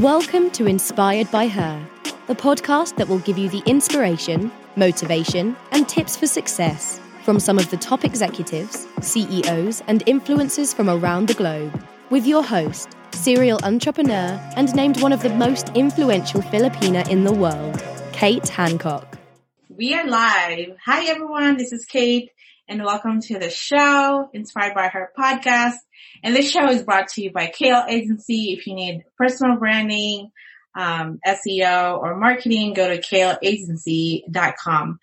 Welcome to Inspired by Her, the podcast that will give you the inspiration, motivation, and tips for success from some of the top executives, CEOs, and influencers from around the globe. With your host, serial entrepreneur, and named one of the most influential Filipina in the world, Kate Hancock. We are live. Hi everyone, this is Kate and welcome to the show, Inspired by Her podcast. And this show is brought to you by Kale Agency. If you need personal branding, um, SEO or marketing, go to kaleagency.com.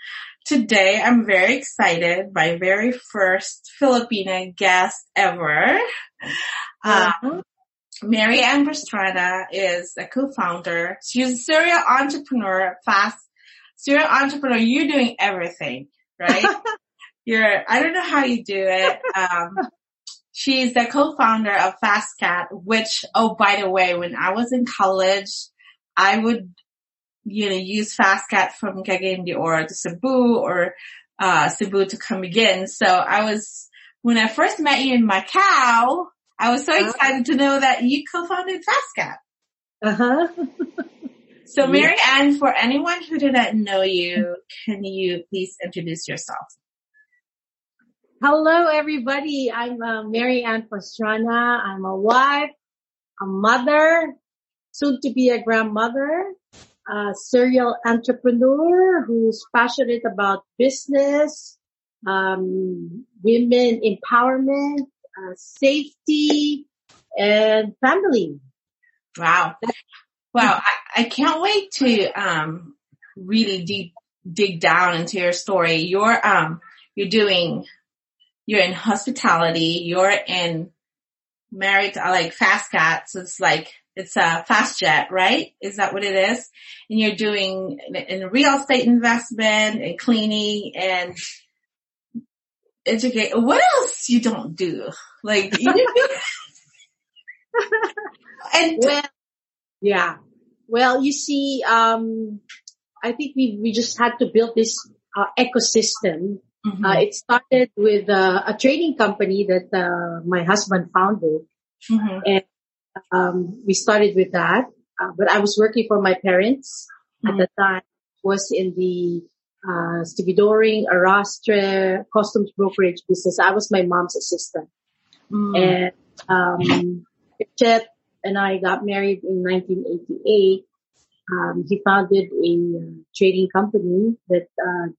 Today I'm very excited. My very first Filipina guest ever. Um, Mary Ann Pastrana is a co-founder. She's a serial entrepreneur, fast serial entrepreneur. You're doing everything, right? You're, I don't know how you do it. Um, she's the co-founder of FastCat, which, oh, by the way, when I was in college, I would, you know, use FastCat from Cagayan de Oro to Cebu or, uh, Cebu to Camiguin. So I was, when I first met you in Macau, I was so uh-huh. excited to know that you co-founded FastCat. Uh-huh. so Mary Ann, for anyone who did not know you, can you please introduce yourself? Hello, everybody. I'm uh, Mary Ann Pastrana. I'm a wife, a mother, soon to be a grandmother, a serial entrepreneur who's passionate about business, um, women empowerment, uh, safety, and family. Wow. Wow. I, I can't wait to, um, really deep, dig down into your story. You're, um, you're doing you're in hospitality, you're in married to like FastCat, so it's like it's a fast jet, right? Is that what it is? And you're doing in real estate investment and cleaning and educate. What else you don't do? Like you do. and well, yeah. Well, you see, um, I think we we just had to build this uh, ecosystem Mm-hmm. Uh, it started with uh, a training company that uh, my husband founded, mm-hmm. and um, we started with that. Uh, but I was working for my parents mm-hmm. at the time. Was in the uh, stevedoring, arrastre, customs brokerage business. I was my mom's assistant, mm. and um, Chet and I got married in 1988. Um, he founded a uh, trading company that uh,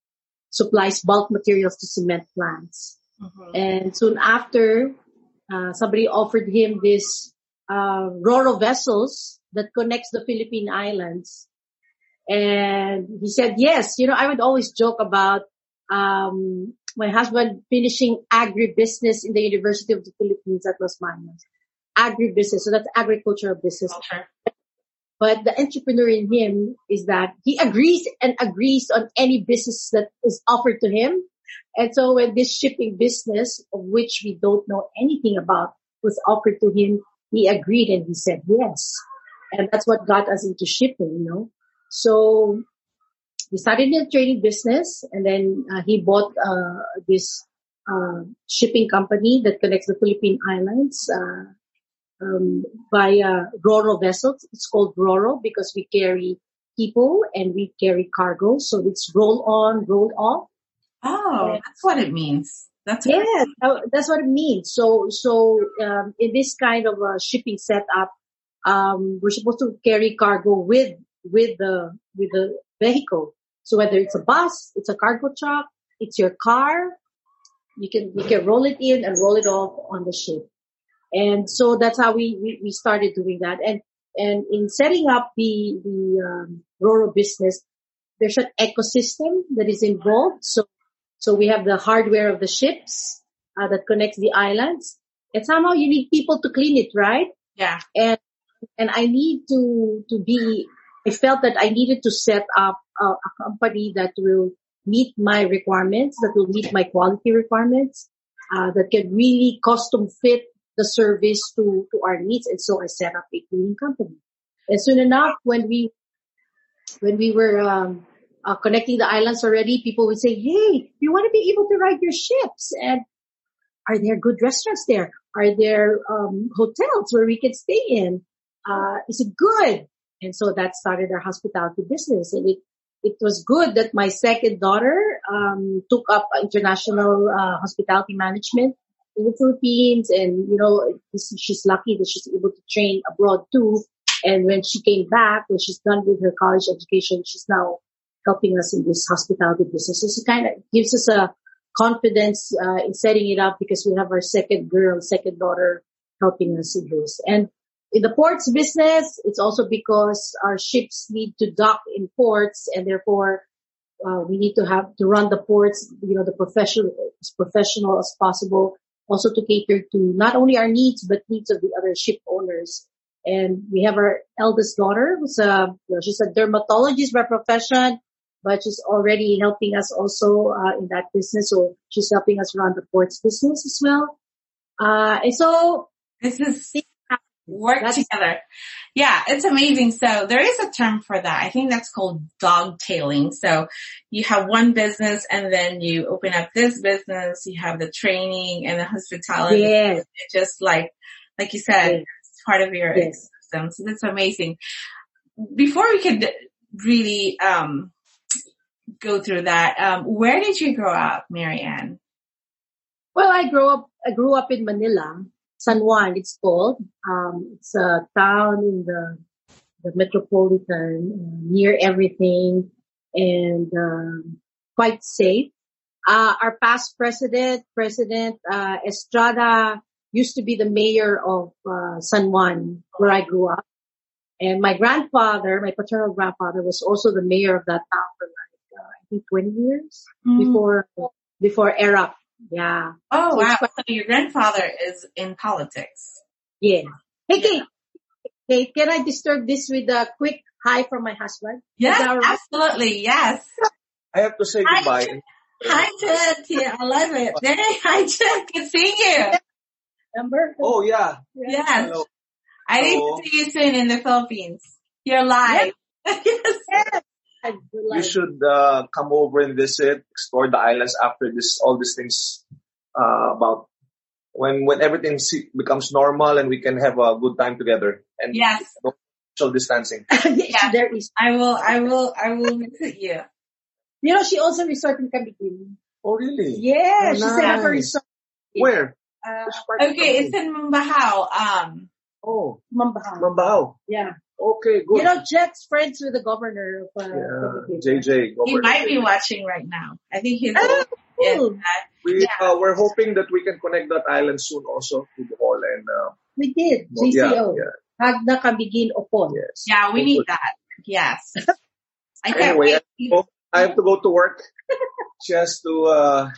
supplies bulk materials to cement plants. Mm-hmm. And soon after, uh, somebody offered him this uh, Roro vessels that connects the Philippine Islands. And he said, yes, you know, I would always joke about, um, my husband finishing agribusiness in the University of the Philippines at Los Baños. Agribusiness. So that's agricultural business. Okay. But the entrepreneur in him is that he agrees and agrees on any business that is offered to him. And so when this shipping business, of which we don't know anything about, was offered to him, he agreed and he said yes. And that's what got us into shipping, you know. So we started the trading business and then uh, he bought uh, this uh, shipping company that connects the Philippine Islands. Uh, um, via Roro vessels. It's called Roro because we carry people and we carry cargo. So it's roll on, roll off. Oh, and that's what it means. That's yeah, that's what it means. So, so um, in this kind of a shipping setup, um, we're supposed to carry cargo with with the with the vehicle. So whether it's a bus, it's a cargo truck, it's your car, you can you can roll it in and roll it off on the ship. And so that's how we, we, we started doing that. And, and in setting up the, the, um, Roro business, there's an ecosystem that is involved. So, so we have the hardware of the ships, uh, that connects the islands and somehow you need people to clean it, right? Yeah. And, and I need to, to be, I felt that I needed to set up a, a company that will meet my requirements, that will meet my quality requirements, uh, that can really custom fit the service to, to our needs. And so I set up a cleaning company. And soon enough, when we, when we were, um, uh, connecting the islands already, people would say, Hey, you want to be able to ride your ships. And are there good restaurants there? Are there, um, hotels where we can stay in? uh, is it good? And so that started our hospitality business. And it, it was good that my second daughter, um, took up international, uh, hospitality management the Philippines. And, you know, she's lucky that she's able to train abroad too. And when she came back, when she's done with her college education, she's now helping us in this hospitality business. So it kind of gives us a confidence, uh, in setting it up because we have our second girl, second daughter helping us in this. And in the ports business, it's also because our ships need to dock in ports and therefore uh, we need to have to run the ports, you know, the professional, as professional as possible, also to cater to not only our needs, but needs of the other ship owners. And we have our eldest daughter who's a, you know, she's a dermatologist by profession, but she's already helping us also, uh, in that business. So she's helping us run the ports business as well. Uh, and so this is work that's, together. Yeah, it's amazing. So there is a term for that. I think that's called dovetailing. So you have one business and then you open up this business, you have the training and the hospitality. Yeah. It's just like, like you said, yeah. it's part of your yes. system. So that's amazing. Before we could really, um, go through that, um, where did you grow up, Mary Ann? Well, I grew up, I grew up in Manila San Juan, it's called. Um, it's a town in the, the metropolitan, uh, near everything and, um, quite safe. Uh, our past president, President, uh, Estrada used to be the mayor of, uh, San Juan, where I grew up. And my grandfather, my paternal grandfather was also the mayor of that town for like, uh, I think 20 years mm. before, before ERAP yeah. Oh wow. So your grandfather is in politics. Yeah. Hey Kate, Kate, can I disturb this with a quick hi from my husband? Yes, absolutely. Yes. I have to say goodbye. Hi, Chet. Yeah, I love it. Hey, hi, Chet. Good seeing you. Remember? Oh yeah. Yes. Hello. I need to see you soon in the Philippines. You're live. yes. You should uh, come over and visit, explore the islands after this, all these things uh, about when when everything becomes normal and we can have a good time together and yes, social distancing. yeah, there is. I will, I will, I will visit you. You know, she also resort in Camiguin. Oh, really? Yeah, oh, she nice. set up a resort. Where? Uh, okay, it's in Mambajao. Um, oh, Mambajao. Mambajao. Yeah. Okay, good. You know, Chet's friends with the governor of uh, yeah, JJ. He might be watching right now. I think he's. Oh, cool. we, yeah. uh, we're hoping that we can connect that island soon also to Bohol and. Uh, we did. GCO. Yeah, yeah. Jagna Camiguin Opon. Yes. Yeah, we need that. Yes. I can't anyway, wait. I have to go to work just to uh,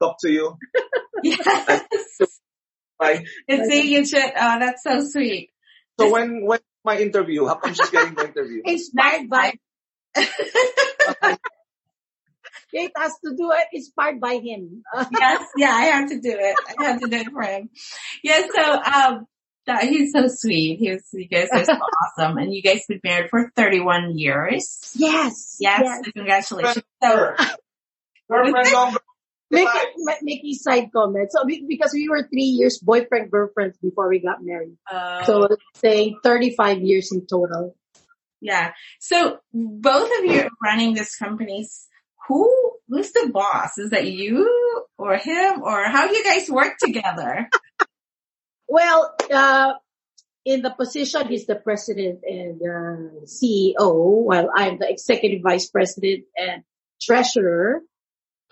talk to you. Yes. Bye. It's seeing you, Chet. Oh, that's so sweet. So when when my interview? How come she's getting the interview? Inspired by. Kate has to do it inspired by him. yes, yeah, I have to do it. I have to do it for him. Yeah, so um that, he's so sweet. He's you guys are so awesome. And you guys have been married for 31 years. Yes. Yes. yes. Congratulations. So girlfriend Make, making side comments. So because we were three years boyfriend girlfriends before we got married. Uh, so saying 35 years in total. Yeah. So both of you are running this companies. Who, who's the boss? Is that you or him or how do you guys work together? well, uh, in the position, he's the president and uh, CEO, while I'm the executive vice president and treasurer.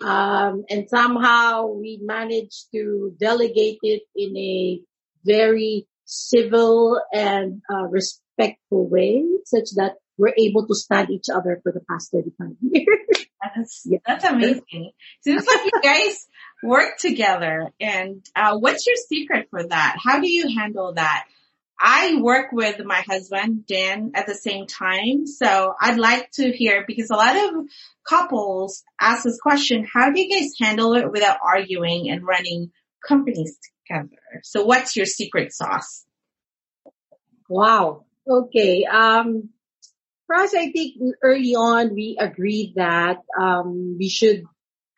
Um, and somehow we managed to delegate it in a very civil and uh, respectful way such that we're able to stand each other for the past 35 years. That's, yeah. that's amazing. Seems like you guys work together and uh, what's your secret for that? How do you handle that? I work with my husband, Dan, at the same time. So I'd like to hear because a lot of couples ask this question, how do you guys handle it without arguing and running companies together? So what's your secret sauce? Wow. Okay. Um, for us, I think early on we agreed that, um, we should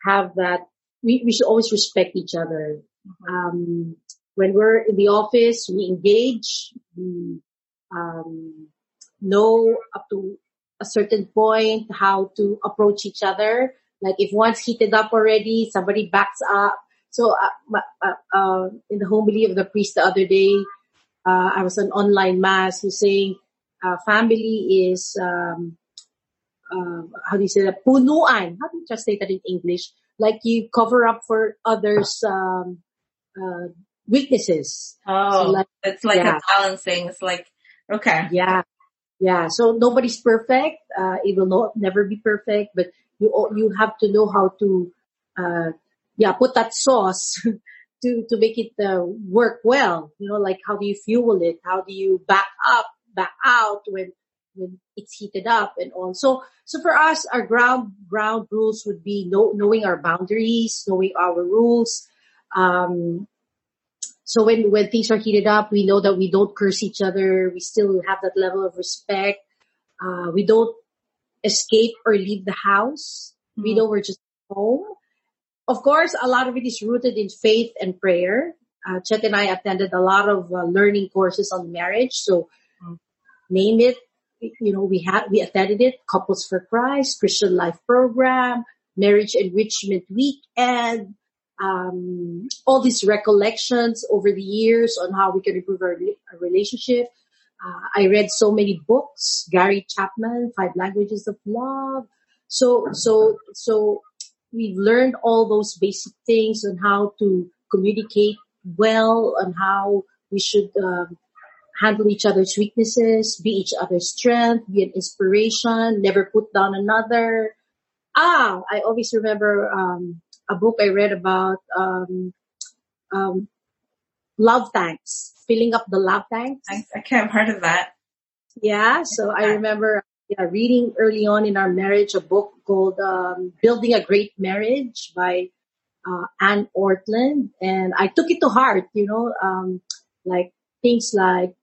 have that, we, we should always respect each other. Mm-hmm. Um, when we're in the office, we engage, we um, know up to a certain point how to approach each other. Like if one's heated up already, somebody backs up. So uh, uh, uh, in the homily of the priest the other day, uh, I was on online mass who's saying uh, family is um, uh, how do you say that? Punuan. How do you translate that in English? Like you cover up for others' um, weaknesses. Oh, so like, it's like yeah. a balancing. It's like okay, yeah, yeah. So nobody's perfect. Uh, it will not never be perfect, but you you have to know how to uh, yeah put that sauce to to make it uh, work well. You know, like how do you fuel it? How do you back up, back out when when it's heated up and all. So so for us, our ground ground rules would be know, knowing our boundaries, knowing our rules. Um, so when when things are heated up, we know that we don't curse each other. We still have that level of respect. Uh, we don't escape or leave the house. Mm-hmm. We know we're just home of course, a lot of it is rooted in faith and prayer. Uh, Chet and I attended a lot of uh, learning courses on marriage. So um, name it, you know, we had, we attended it, Couples for Christ, Christian Life Program, Marriage Enrichment Weekend, um, all these recollections over the years on how we can improve our, our relationship. Uh, I read so many books, Gary Chapman, Five Languages of Love. So, so, so we've learned all those basic things on how to communicate well, on how we should um, handle each other's weaknesses, be each other's strength, be an inspiration, never put down another. Ah, I always remember um, a book I read about um, um, love tanks, filling up the love tanks. I, I can't have heard of that. Yeah, so I remember yeah, reading early on in our marriage a book called um, Building a Great Marriage by uh, Anne Ortlund, and I took it to heart. You know, um, like things like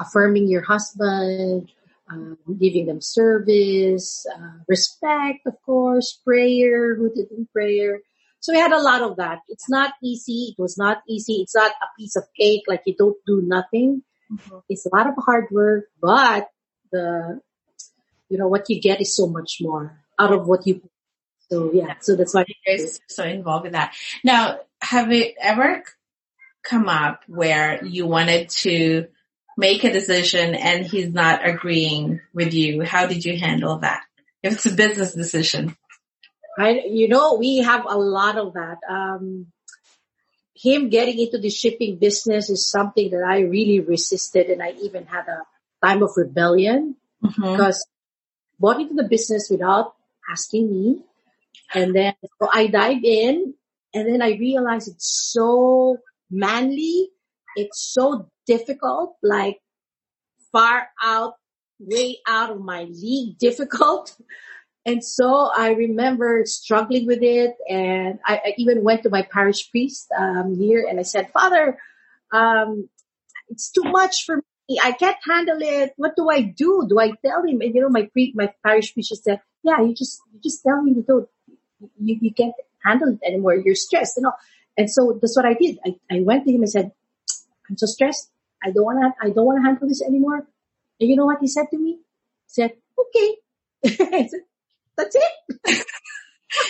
affirming your husband, um, giving them service, uh, respect, of course, prayer, rooted in prayer. So we had a lot of that. It's not easy. It was not easy. It's not a piece of cake like you don't do nothing. Mm-hmm. It's a lot of hard work, but the you know, what you get is so much more out of what you. So yeah, so that's why you're so involved in that. Now, have it ever come up where you wanted to make a decision and he's not agreeing with you? How did you handle that? If it's a business decision. I, you know, we have a lot of that. Um, him getting into the shipping business is something that I really resisted and I even had a time of rebellion mm-hmm. because bought into the business without asking me. And then so I dived in and then I realized it's so manly. It's so difficult, like far out, way out of my league difficult. And so I remember struggling with it and I, I even went to my parish priest, um, here and I said, Father, um, it's too much for me. I can't handle it. What do I do? Do I tell him? And you know, my pre, my parish preacher said, yeah, you just, you just tell him you don't, you, you can't handle it anymore. You're stressed, you know. And so that's what I did. I, I went to him and said, I'm so stressed. I don't want to, I don't want to handle this anymore. And you know what he said to me? He said, okay. said, that's it.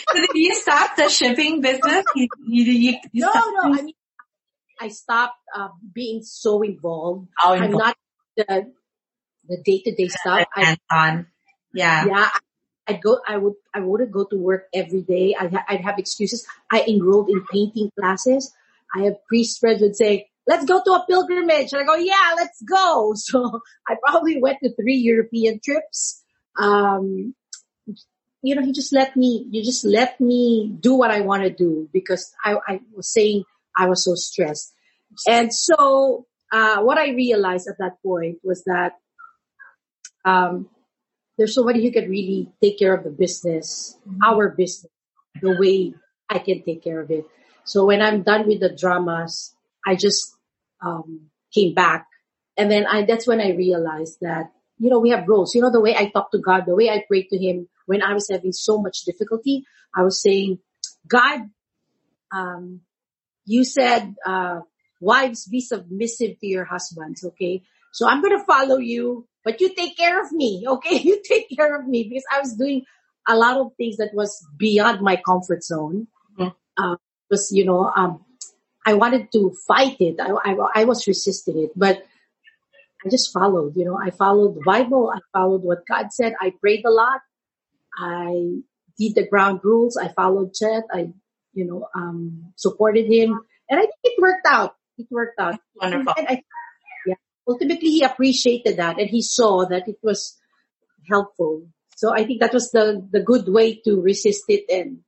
so did you stop the shipping business? You, you, you, no, no. I mean, I stopped uh, being so involved. Oh, I'm not the the day to day stuff. I, on. Yeah. Yeah. I'd go, I would, I wouldn't go to work every day. I'd, ha- I'd have excuses. I enrolled in painting classes. I have priest friends would say, let's go to a pilgrimage. And I go, yeah, let's go. So I probably went to three European trips. Um, you know, he just let me, you just let me do what I want to do because I, I was saying I was so stressed. And so, uh, what I realized at that point was that, um, there's somebody who can really take care of the business, mm-hmm. our business, the way I can take care of it. So when I'm done with the dramas, I just, um, came back. And then I, that's when I realized that, you know, we have roles. You know, the way I talk to God, the way I pray to Him when I was having so much difficulty, I was saying, God, um, you said, uh, wives be submissive to your husbands, okay? So I'm going to follow you, but you take care of me. Okay. You take care of me because I was doing a lot of things that was beyond my comfort zone. Mm-hmm. Uh, was, you know, um, I wanted to fight it. I, I, I was resisting it, but I just followed, you know, I followed the Bible. I followed what God said. I prayed a lot. I did the ground rules. I followed Chet. I, you know, um, supported him and I think it worked out. It worked out. Wonderful. And I, yeah, ultimately he appreciated that and he saw that it was helpful. So I think that was the, the good way to resist it and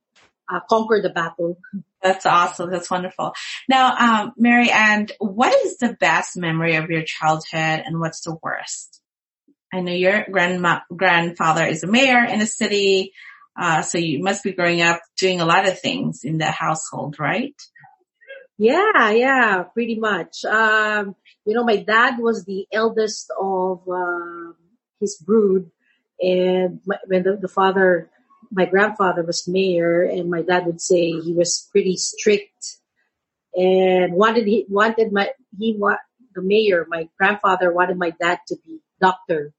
uh, conquer the battle. That's awesome. That's wonderful. Now, um, Mary Ann, what is the best memory of your childhood and what's the worst? I know your grandma, grandfather is a mayor in the city, uh, so you must be growing up doing a lot of things in the household, right? Yeah, yeah, pretty much. Um, you know, my dad was the eldest of uh, his brood, and my, when the, the father my grandfather was mayor and my dad would say he was pretty strict. And wanted he wanted my he want the mayor my grandfather wanted my dad to be doctor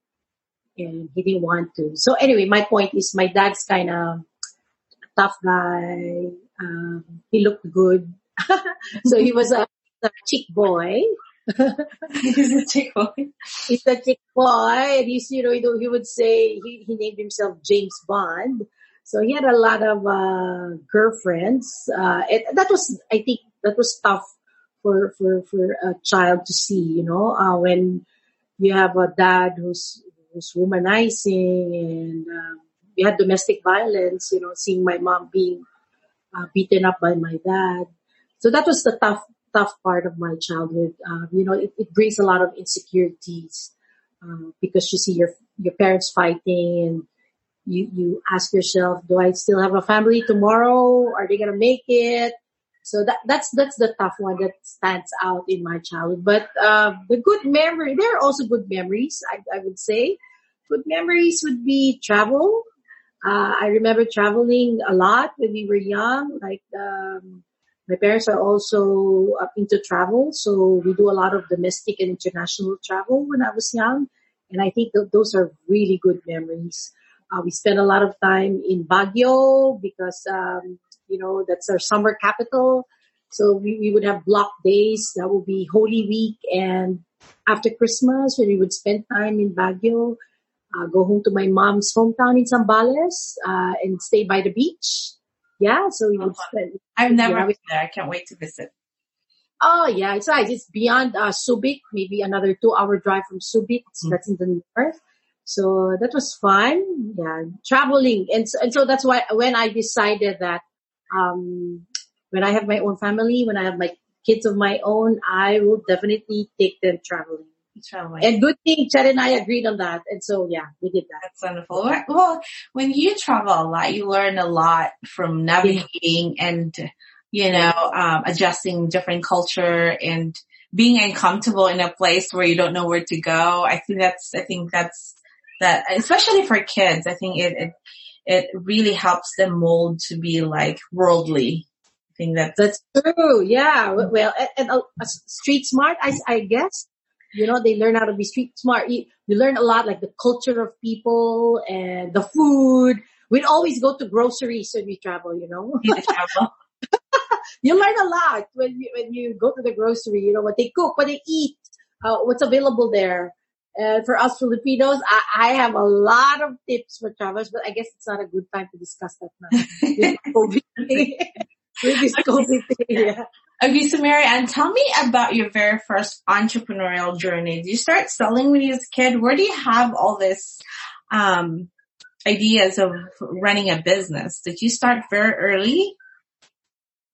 and he didn't want to. So anyway my point is my dad's kind of tough guy. Um, he looked good. So he was a, a chick boy. He's a chick boy. He's a chick boy, and he's you know he would say he, he named himself James Bond, so he had a lot of uh, girlfriends. Uh, it, that was, I think, that was tough for for for a child to see. You know, uh, when you have a dad who's who's womanizing, and um, you had domestic violence. You know, seeing my mom being uh, beaten up by my dad. So that was the tough tough part of my childhood. Um, you know, it, it, brings a lot of insecurities uh, because you see your your parents fighting and you, you ask yourself, do I still have a family tomorrow? Are they going to make it? So that, that's, that's the tough one that stands out in my childhood. But, uh, the good memory, there are also good memories, I, I would say. Good memories would be travel. Uh, I remember traveling a lot when we were young. Like, um, my parents are also up into travel. So we do a lot of domestic and international travel when I was young. And I think those are really good memories. Uh, we spend a lot of time in Baguio because, um, you know, that's our summer capital. So we, we would have block days. That would be Holy Week and after Christmas when we would spend time in Baguio, uh, go home to my mom's hometown in Zambales, uh, and stay by the beach. Yeah. So we would spend. I've never yeah, been there. I can't wait to visit. Oh yeah, it's right. It's beyond uh, Subic, maybe another two hour drive from Subic. Mm-hmm. That's in the north. So that was fun. Yeah, traveling. And so, and so that's why when I decided that, um, when I have my own family, when I have my kids of my own, I will definitely take them traveling. Traveling. And good thing Chet and I agreed on that. And so yeah, we did that. That's wonderful. Well, when you travel a lot, you learn a lot from navigating yeah. and, you know, um, adjusting different culture and being uncomfortable in a place where you don't know where to go. I think that's, I think that's that, especially for kids, I think it, it, it really helps them mold to be like worldly. I think that that's true. Yeah. Well, and, and uh, street smart, I, I guess, you know, they learn how to be street smart. You, you learn a lot like the culture of people and the food. We'd always go to groceries when we travel, you know. you learn a lot when you, when you go to the grocery, you know, what they cook, what they eat, uh, what's available there. Uh, for us Filipinos, I, I, have a lot of tips for travelers, but I guess it's not a good time to discuss that now. with COVID. with this COVID yeah. Okay, so Mary Ann, tell me about your very first entrepreneurial journey. Did you start selling when you was a kid? Where do you have all this um, ideas of running a business? Did you start very early?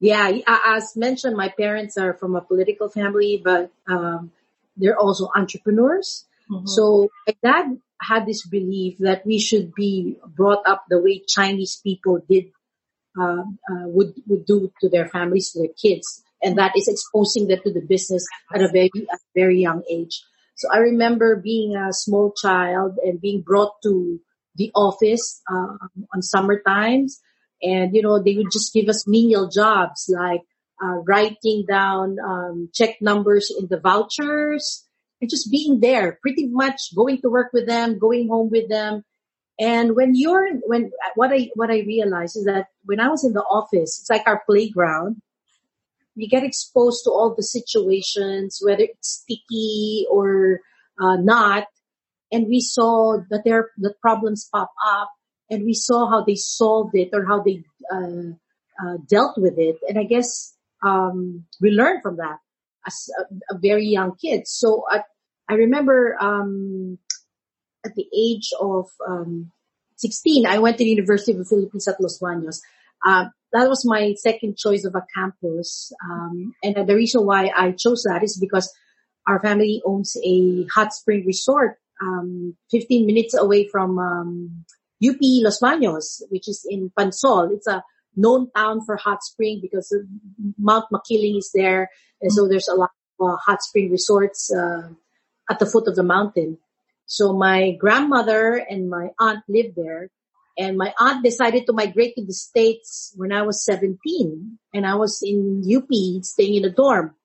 Yeah, as mentioned, my parents are from a political family, but um, they're also entrepreneurs. Mm-hmm. So my dad had this belief that we should be brought up the way Chinese people did uh, uh, would would do to their families, to their kids, and that is exposing them to the business at a very a very young age. So I remember being a small child and being brought to the office uh, on summer times, and you know they would just give us menial jobs like uh, writing down um, check numbers in the vouchers and just being there, pretty much going to work with them, going home with them. And when you're, when, what I, what I realized is that when I was in the office, it's like our playground. You get exposed to all the situations, whether it's sticky or uh, not. And we saw that there, the problems pop up and we saw how they solved it or how they, uh, uh, dealt with it. And I guess, um, we learned from that as a, a very young kid. So I, I remember, um, at the age of, um, 16, I went to the University of the Philippines at Los Baños. Uh, that was my second choice of a campus. Um, and the reason why I chose that is because our family owns a hot spring resort, um, 15 minutes away from, um, UP Los Baños, which is in Pansol. It's a known town for hot spring because Mount Makiling is there. And so there's a lot of uh, hot spring resorts, uh, at the foot of the mountain. So my grandmother and my aunt lived there and my aunt decided to migrate to the States when I was 17 and I was in UP staying in a dorm.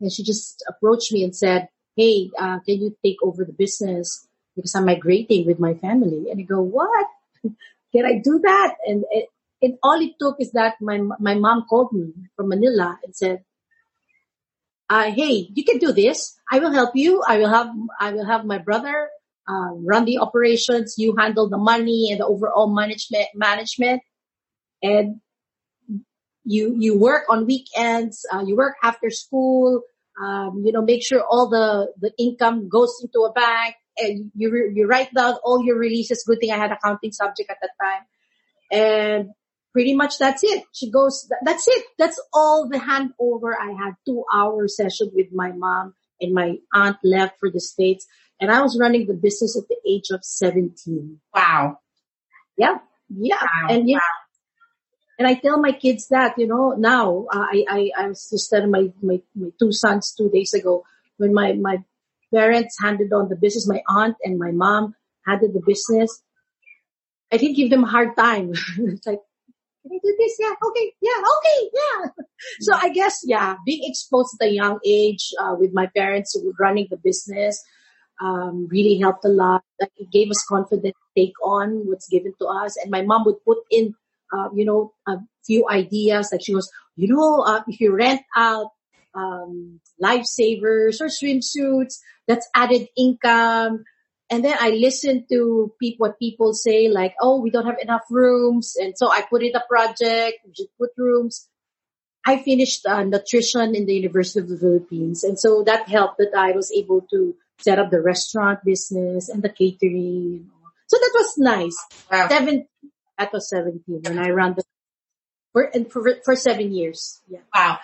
And she just approached me and said, Hey, uh, can you take over the business? Because I'm migrating with my family. And I go, what? can I do that? And it, it, all it took is that my, my mom called me from Manila and said, uh, hey, you can do this. I will help you. I will have, I will have my brother, uh, run the operations. You handle the money and the overall management, management. And you, you work on weekends, uh, you work after school, um, you know, make sure all the, the income goes into a bank and you, you write down all your releases. Good thing I had accounting subject at that time. And pretty much that's it. She goes, that's it. That's all the handover. I had two hour session with my mom and my aunt left for the States and I was running the business at the age of 17. Wow. Yeah. Yeah. Wow. And yeah. Wow. And I tell my kids that, you know, now uh, I, I, I was just telling my, my, my two sons two days ago when my, my parents handed on the business, my aunt and my mom handed the business. I didn't give them a hard time. it's like, can I do this? Yeah, okay, yeah, okay, yeah. So I guess, yeah, being exposed at a young age uh, with my parents running the business um, really helped a lot. Like it gave us confidence to take on what's given to us. And my mom would put in, uh, you know, a few ideas. Like she goes, you know, uh, if you rent out um, lifesavers or swimsuits, that's added income. And then I listen to people, what people say like, oh, we don't have enough rooms. And so I put in a project, just put rooms. I finished uh, nutrition in the University of the Philippines. And so that helped that I was able to set up the restaurant business and the catering. So that was nice. Wow. Seven, that was 17 when I ran the for, and for, for seven years. Yeah. Wow.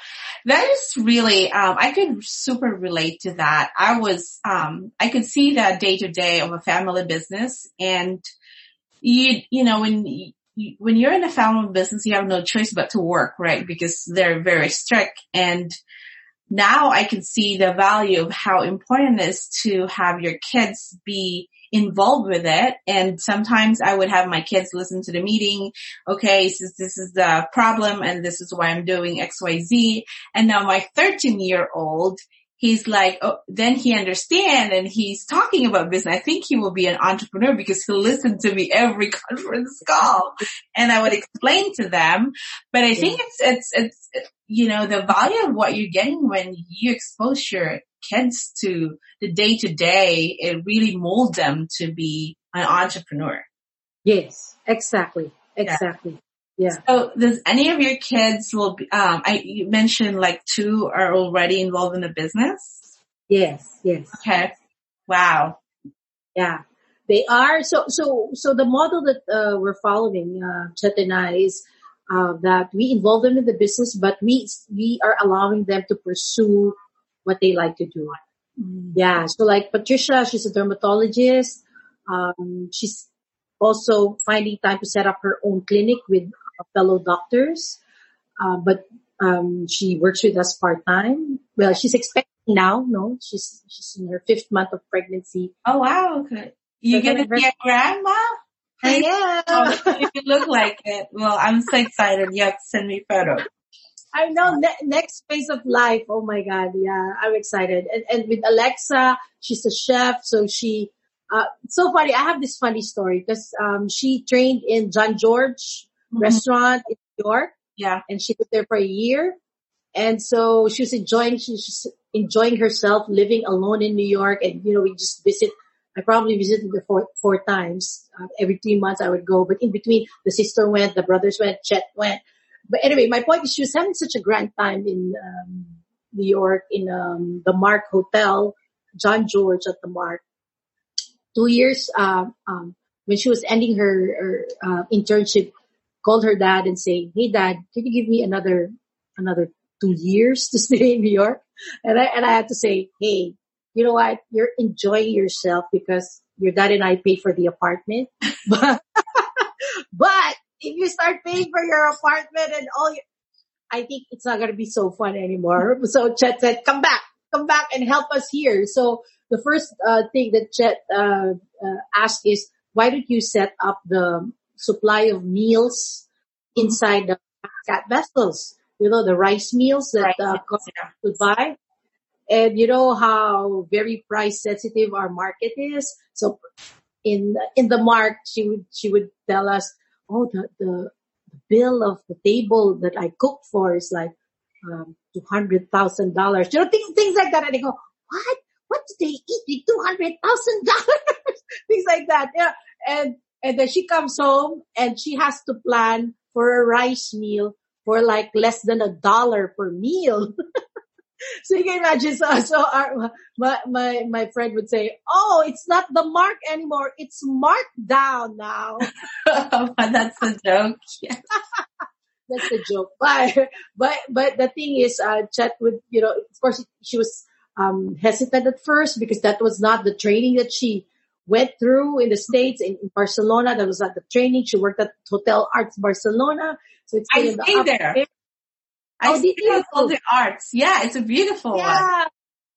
That is really, um, I could super relate to that. I was, um, I could see that day to day of a family business and you, you know, when you, when you're in a family business, you have no choice but to work, right? Because they're very strict and now I can see the value of how important it is to have your kids be involved with it. And sometimes I would have my kids listen to the meeting. Okay, so this is the problem and this is why I'm doing X, Y, Z. And now my 13 year old, he's like, oh, then he understand and he's talking about business. I think he will be an entrepreneur because he'll listen to me every conference call and I would explain to them. But I think it's, it's, it's, you know, the value of what you're getting when you expose your kids to the day to day, it really molds them to be an entrepreneur. Yes, exactly. Exactly. Yeah. Yeah. So does any of your kids will be, um, I, you mentioned like two are already involved in the business? Yes, yes. Okay. Wow. Yeah. They are, so, so, so the model that, uh, we're following, uh, Chet and I is, uh, that we involve them in the business, but we, we are allowing them to pursue what they like to do. Mm. Yeah. So like Patricia, she's a dermatologist. Um, she's also finding time to set up her own clinic with fellow doctors. Uh, but, um, she works with us part time. Well, she's expecting now. No, she's, she's in her fifth month of pregnancy. Oh wow. Okay. You're so gonna be a grandma? I am. oh, you look like it. Well, I'm so excited. You have to send me photos. I know ne- next phase of life. Oh my God. Yeah. I'm excited. And, and with Alexa, she's a chef. So she, uh, so funny. I have this funny story because, um, she trained in Jean-Georges mm-hmm. restaurant in New York. Yeah. And she was there for a year. And so she was enjoying, she was enjoying herself living alone in New York. And, you know, we just visit, I probably visited her four, four times. Uh, every three months I would go, but in between the sister went, the brothers went, Chet went. But anyway, my point is she was having such a grand time in, um, New York in, um, the Mark Hotel, Jean-Georges at the Mark. Two years, um, um, when she was ending her, her uh, internship, called her dad and say, "Hey, dad, can you give me another another two years to stay in New York?" And I and I had to say, "Hey, you know what? You're enjoying yourself because your dad and I pay for the apartment, but but if you start paying for your apartment and all your, I think it's not going to be so fun anymore." So Chet said, "Come back, come back and help us here." So the first uh, thing that Chet uh, uh, asked is, "Why don't you set up the supply of meals inside the cat vessels. You know, the rice meals that uh, yeah. to buy. And you know how very price sensitive our market is. So in, in the mark, she would, she would tell us, oh, the, the bill of the table that I cooked for is like, um, $200,000. You know, things, things like that. And I go, what? What did they eat with $200,000? things like that. Yeah. And and then she comes home and she has to plan for a rice meal for like less than a dollar per meal. so you can imagine, so, so our, my, my, my friend would say, oh, it's not the mark anymore. It's marked down now. That's a joke. Yeah. That's a joke. But, but, but the thing is, uh, Chet would, you know, of course she was, um, hesitant at first because that was not the training that she went through in the States, in, in Barcelona. That was at the training. She worked at Hotel Arts Barcelona. So it's I stayed the there. I oh, stayed at all the arts. Yeah, it's a beautiful yeah, one.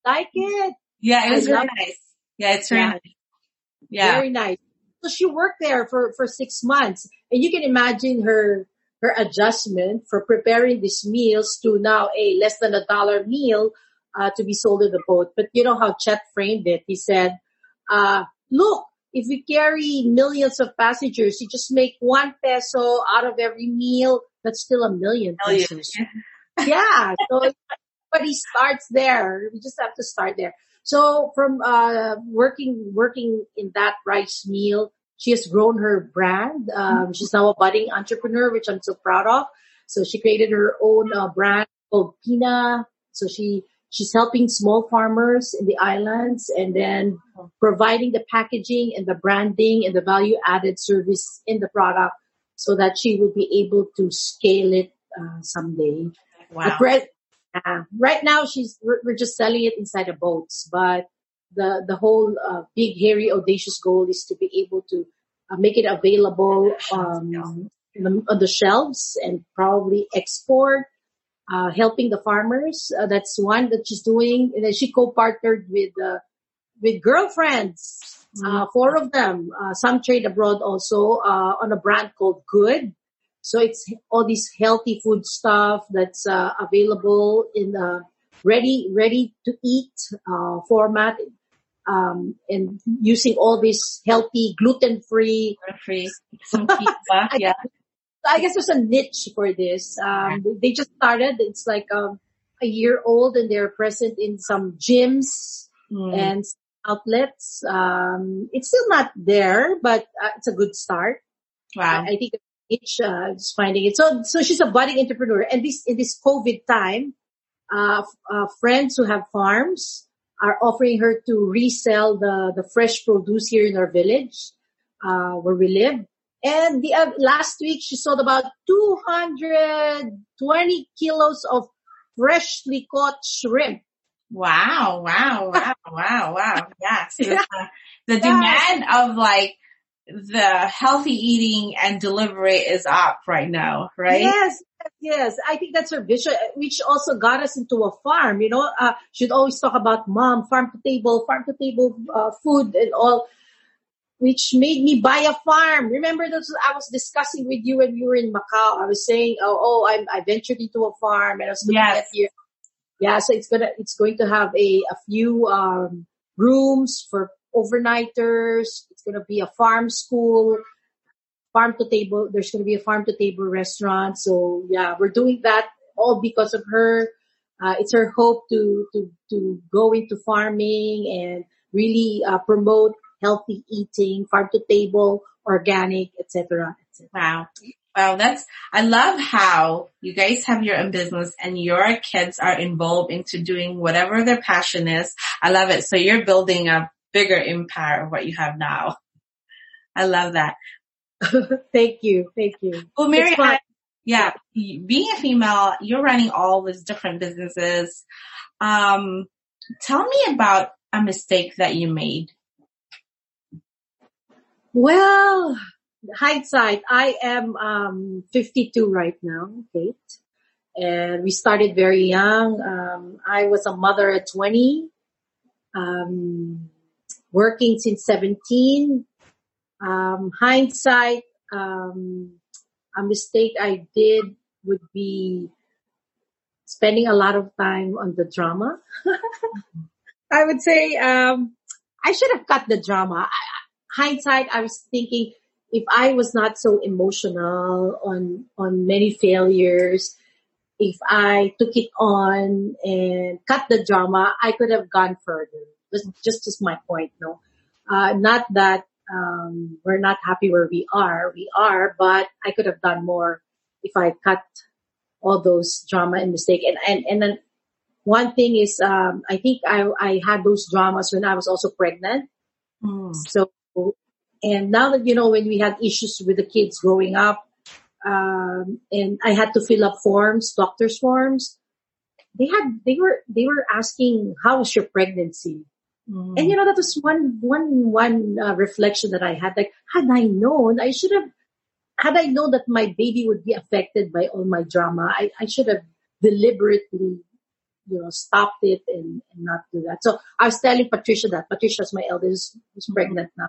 Like it. Yeah, it was really nice. Yeah, it's really yeah. nice. Yeah. Very nice. So she worked there for, for six months and you can imagine her, her adjustment for preparing these meals to now a less than a dollar meal, uh, to be sold in the boat. But you know how Chet framed it. He said, uh, look, if we carry millions of passengers, you just make one peso out of every meal. That's still a million pesos. yeah. So, but he starts there. We just have to start there. So from, uh, working, working in that rice meal, she has grown her brand. Um, mm-hmm. she's now a budding entrepreneur, which I'm so proud of. So she created her own uh, brand called Pina. So she she's helping small farmers in the islands and then providing the packaging and the branding and the value added service in the product so that she will be able to scale it uh, someday. Wow. uh, right now she's we're, we're, just selling it inside of boats, but the the whole uh, big hairy audacious goal is to be able to uh, make it available um, the, on the shelves and probably export uh, helping the farmers. Uh, that's one that she's doing. And then she co-partnered with, uh, with girlfriends, uh, mm-hmm. four of them. Uh, some trade abroad also, uh, on a brand called Good. So it's all these healthy food stuff that's, available in the ready, ready to eat, format. Um, and using all this healthy, gluten-free, free, some pizza, yeah. I guess there's a niche for this. Um, they just started. It's like um, a year old, and they're present in some gyms mm. and outlets. Um, it's still not there, but uh, it's a good start. Wow! I, I think niche uh, is finding it. So, so she's a budding entrepreneur, and this in this COVID time, uh, uh, friends who have farms are offering her to resell the the fresh produce here in our village, uh, where we live and the uh, last week she sold about 220 kilos of freshly caught shrimp. Wow, wow, wow, wow, wow. Yes. Yeah. The, the demand of like the healthy eating and delivery is up right now, right? Yes, yes. I think that's her vision, which also got us into a farm, you know, uh, she'd always talk about mom, farm to table, farm to table, uh, food and all which made me buy a farm. Remember that I was discussing with you when you were in Macau. I was saying, oh, oh, I, I ventured into a farm and I was looking Yes. at here. Yeah, so it's gonna it's going to have a a few um, rooms for overnighters. It's gonna be a farm school, farm to table. There's gonna be a farm to table restaurant. So yeah, we're doing that all because of her. Uh, it's her hope to to to go into farming and really uh, promote healthy eating, farm to table, organic, etc. etc. Wow. Wow, that's, I love how you guys have your own business and your kids are involved into doing whatever their passion is. I love it. So you're building a bigger empire of what you have now. I love that. thank you, thank you. Well, Mary, I- yeah, being a female, you're running all these different businesses. Um, tell me about a mistake that you made. Well, hindsight, I am um 52 right now, Kate. And we started very young. Um, I was a mother at 20, um, working since 17. Um, hindsight, um, a mistake I did would be spending a lot of time on the drama. I would say, um, I should have cut the drama. I, hindsight, I was thinking if I was not so emotional on, on many failures, if I took it on and cut the drama, I could have gone further. Just, just, just my point, no. Uh, not that, um, we're not happy where we are. We are, but I could have done more if I cut all those drama and mistake. And, and, and then one thing is, um, I think I, I had those dramas when I was also pregnant. Hmm. So, and now that, you know, when we had issues with the kids growing up, um, and I had to fill up forms, doctor's forms, they had, they were, they were asking, how was your pregnancy? Hmm. And you know, that was one, one, one uh, reflection that I had. Like, had I known, I should have, had I known that my baby would be affected by all my drama, I, I should have deliberately, you know, stopped it and, and not do that. So I was telling Patricia that Patricia's my eldest, who's pregnant now.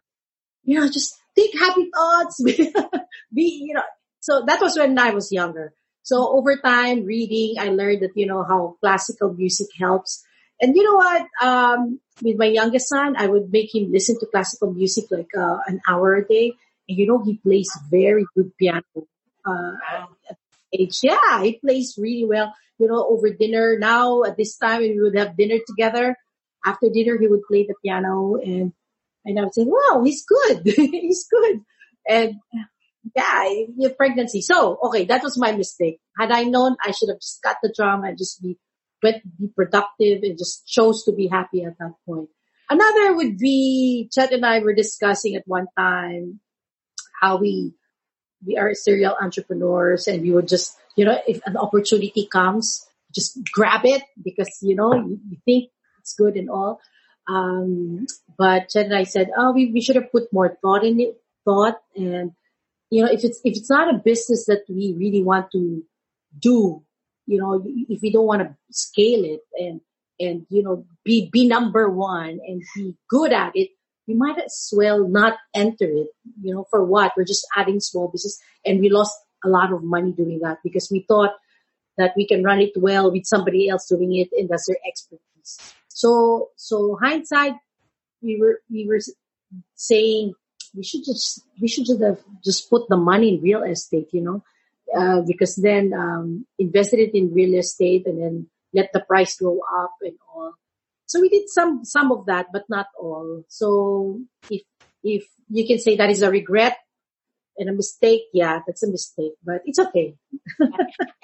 You know, just think happy thoughts. be, you know, so that was when I was younger. So over time, reading, I learned that, you know, how classical music helps. And you know what? Um, with my youngest son, I would make him listen to classical music like uh, an hour a day. And you know, he plays very good piano. Uh, age, yeah, he plays really well. You know, over dinner now at this time, we would have dinner together. After dinner, he would play the piano, and and I would say, "Wow, he's good. he's good." And yeah, your pregnancy. So okay, that was my mistake. Had I known, I should have just cut the drama and just be be productive and just chose to be happy at that point. Another would be Chet and I were discussing at one time how we we are serial entrepreneurs and we would just you know if an opportunity comes just grab it because you know you, you think it's good and all um but Chet and I said oh we, we should have put more thought in it thought. And you know if it's if it's not a business that we really want to do you know if we don't want to scale it and and you know be be number one and be good at it we might as well not enter it. You know for what? We're just adding small business. And we lost a lot of money doing that because we thought that we can run it well with somebody else doing it and that's their expertise so so hindsight we were we were saying we should just we should just have just put the money in real estate you know uh, because then um, invested it in real estate and then let the price go up and all. So we did some some of that, but not all. So if if you can say that is a regret and a mistake, yeah, that's a mistake, but it's okay.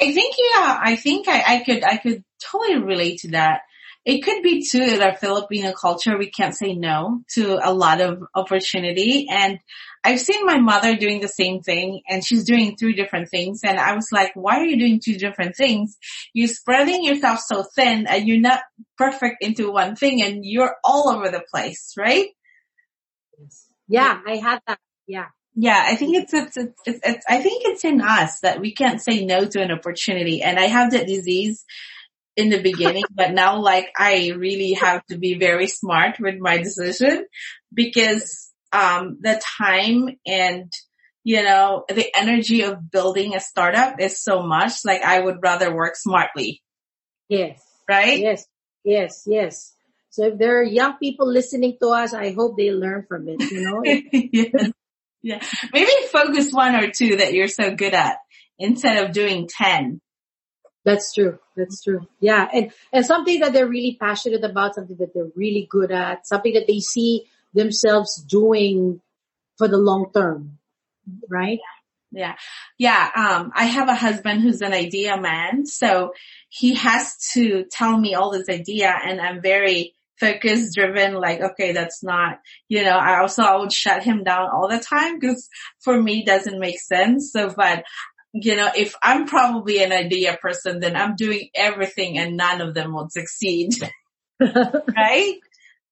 I think, yeah, I think I, I could, I could totally relate to that. It could be too in our Filipino culture, we can't say no to a lot of opportunity. And I've seen my mother doing the same thing and she's doing three different things. And I was like, why are you doing two different things? You're spreading yourself so thin and you're not perfect into one thing and you're all over the place, right? Yeah, I had that. Yeah. Yeah, I think it's, it's, it's, it's, it's, I think it's in us that we can't say no to an opportunity. And I have that disease in the beginning, but now like I really have to be very smart with my decision because um, the time and you know the energy of building a startup is so much. Like I would rather work smartly. Yes. Right. Yes. Yes. Yes. So if there are young people listening to us, I hope they learn from it. You know. yeah. yeah. Maybe focus one or two that you're so good at instead of doing ten. That's true. That's true. Yeah. And, and something that they're really passionate about, something that they're really good at, something that they see themselves doing for the long term. Right? Yeah. Yeah. Um, I have a husband who's an idea man. So he has to tell me all this idea and I'm very focus driven, like, okay, that's not, you know, I also, I would shut him down all the time because for me doesn't make sense. So, but you know, if I'm probably an idea person, then I'm doing everything and none of them will succeed. right?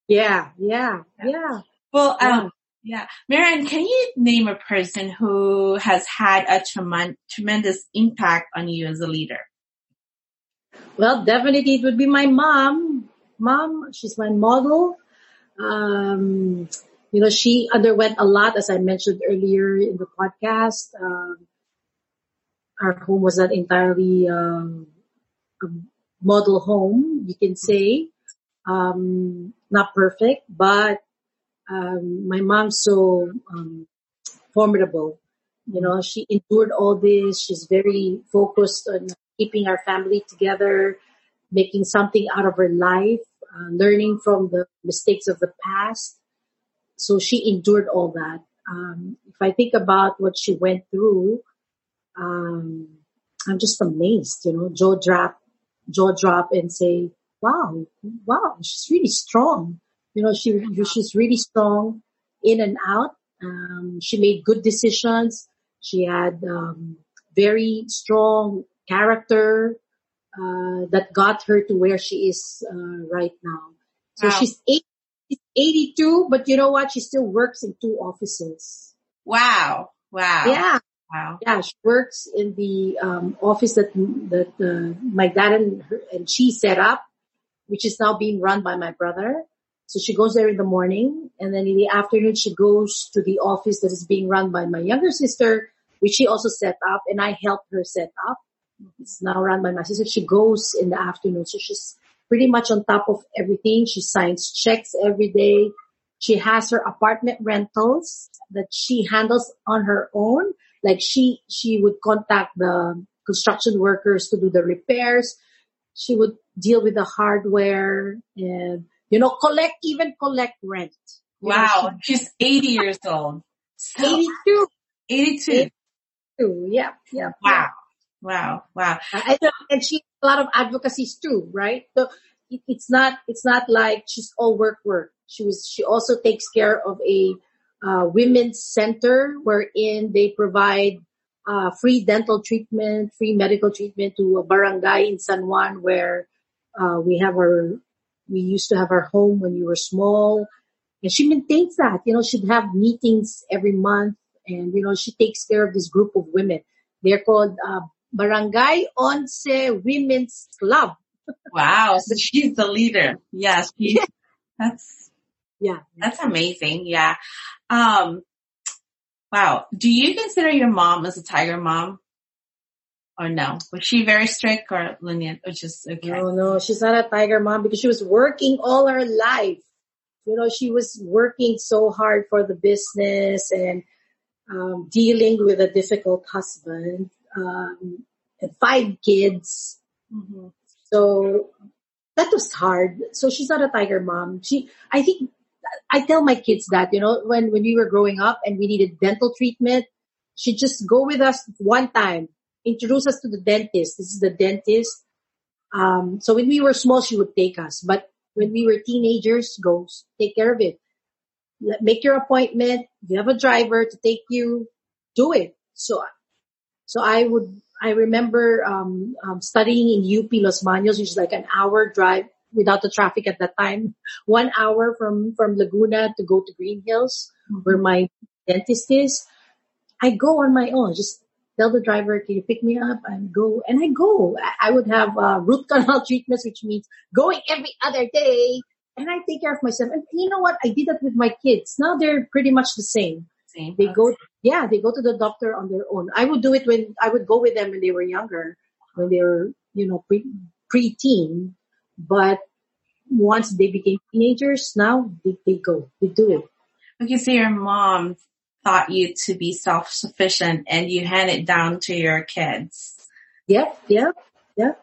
Yeah, yeah, yeah. Well, um, yeah. Mary Ann, can you name a person who has had a trem- tremendous impact on you as a leader? Well, definitely it would be my mom. Mom, she's my model. Um, you know, she underwent a lot, as I mentioned earlier in the podcast. Um, our home was not entirely um, a model home, you can say. Um, not perfect, but um, my mom's so um, formidable. You know, she endured all this. She's very focused on keeping our family together, making something out of her life, uh, learning from the mistakes of the past. So she endured all that. Um, if I think about what she went through, um, I'm just amazed, you know, jaw drop, jaw drop and say, wow, wow, she's really strong. You know, she, she's really strong in and out. Um, she made good decisions. She had, um, very strong character, uh, that got her to where she is, uh, right now. So wow. she's, eight, she's 82, but you know what? She still works in two offices. Wow. Wow. Yeah. Yeah, she works in the um, office that that uh, my dad and her, and she set up, which is now being run by my brother. So she goes there in the morning, and then in the afternoon she goes to the office that is being run by my younger sister, which she also set up, and I helped her set up. It's now run by my sister. She goes in the afternoon, so she's pretty much on top of everything. She signs checks every day. She has her apartment rentals that she handles on her own like she, she would contact the construction workers to do the repairs. She would deal with the hardware and, you know, collect, even collect rent. Wow. Know, she, She's 80 years old. So, 82. 82. 82. Yeah. Yeah. Wow. Wow. Wow. And, and she a lot of advocacies too, right? So it, it's not, it's not like she's all work work. She was, she also takes care of a uh, women's center wherein they provide uh, free dental treatment, free medical treatment to a barangay in San Juan where uh, we have our, we used to have our home when we were small. And she maintains that, you know, she'd have meetings every month and, you know, she takes care of this group of women. They're called uh, Barangay Once Women's Club. wow. So she's the leader. Yes. Yeah, that's, yeah. That's amazing. Yeah. Um, wow. Do you consider your mom as a tiger mom? Or no? Was she very strict or lenient? or just okay. No, no, she's not a tiger mom because she was working all her life. You know, she was working so hard for the business and um, dealing with a difficult husband um, and five kids. Mm-hmm. So that was hard. So she's not a tiger mom. She, I think I tell my kids that, you know, when, when we were growing up and we needed dental treatment, she'd just go with us one time, introduce us to the dentist. This is the dentist. Um, so when we were small, she would take us, but when we were teenagers, go take care of it. Make your appointment. If you have a driver to take you, do it. So, so I would, I remember, um, um, studying in UP Los Baños, which is like an hour drive without the traffic at that time, one hour from, from Laguna to go to Green Hills mm-hmm. where my dentist is. I go on my own, just tell the driver, can you pick me up and go? And I go. I would have uh, root canal treatments, which means going every other day and I take care of myself. And you know what? I did that with my kids. Now they're pretty much the same. Same. They go, yeah, they go to the doctor on their own. I would do it when I would go with them when they were younger, when they were, you know, pre preteen. But once they became teenagers, now they, they go, they do it. Okay, so your mom taught you to be self-sufficient and you hand it down to your kids. Yep, yep, yep.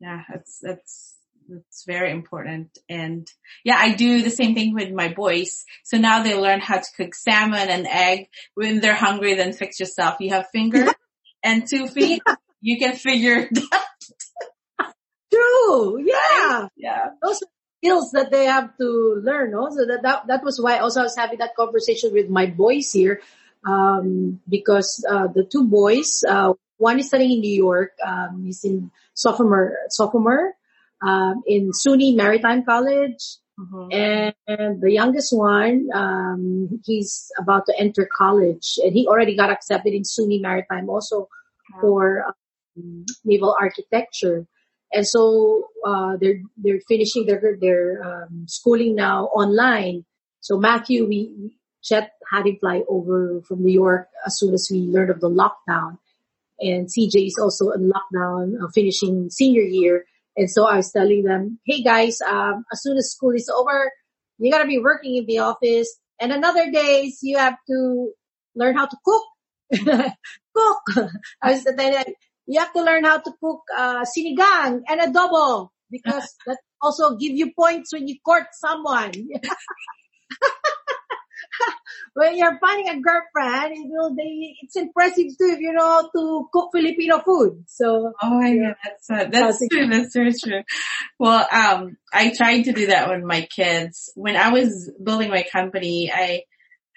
Yeah, that's, that's, that's very important. And yeah, I do the same thing with my boys. So now they learn how to cook salmon and egg. When they're hungry, then fix yourself. You have fingers and two feet. You can figure that. True. Yeah. Yeah. Those are skills that they have to learn. Also, that, that, that was why also I was having that conversation with my boys here. Um, because, uh, the two boys, uh, one is studying in New York. Um, he's in sophomore, sophomore, um, in SUNY Maritime College. Mm-hmm. And, and, the youngest one, um, he's about to enter college and he already got accepted in SUNY Maritime also wow. for um, naval architecture. And so, uh, they're, they're finishing their, their, um, schooling now online. So Matthew, we, Chet had him fly over from New York as soon as we learned of the lockdown. And CJ is also in lockdown, uh, finishing senior year. And so I was telling them, hey guys, um, as soon as school is over, you gotta be working in the office. And another days you have to learn how to cook. cook. I was then you have to learn how to cook uh, sinigang and adobo because that also give you points when you court someone. when you're finding a girlfriend, it will be, it's impressive too if you know how to cook Filipino food. So. Oh my yeah. god, that's, uh, that's true. That's very true. Well, um, I tried to do that with my kids. When I was building my company, I,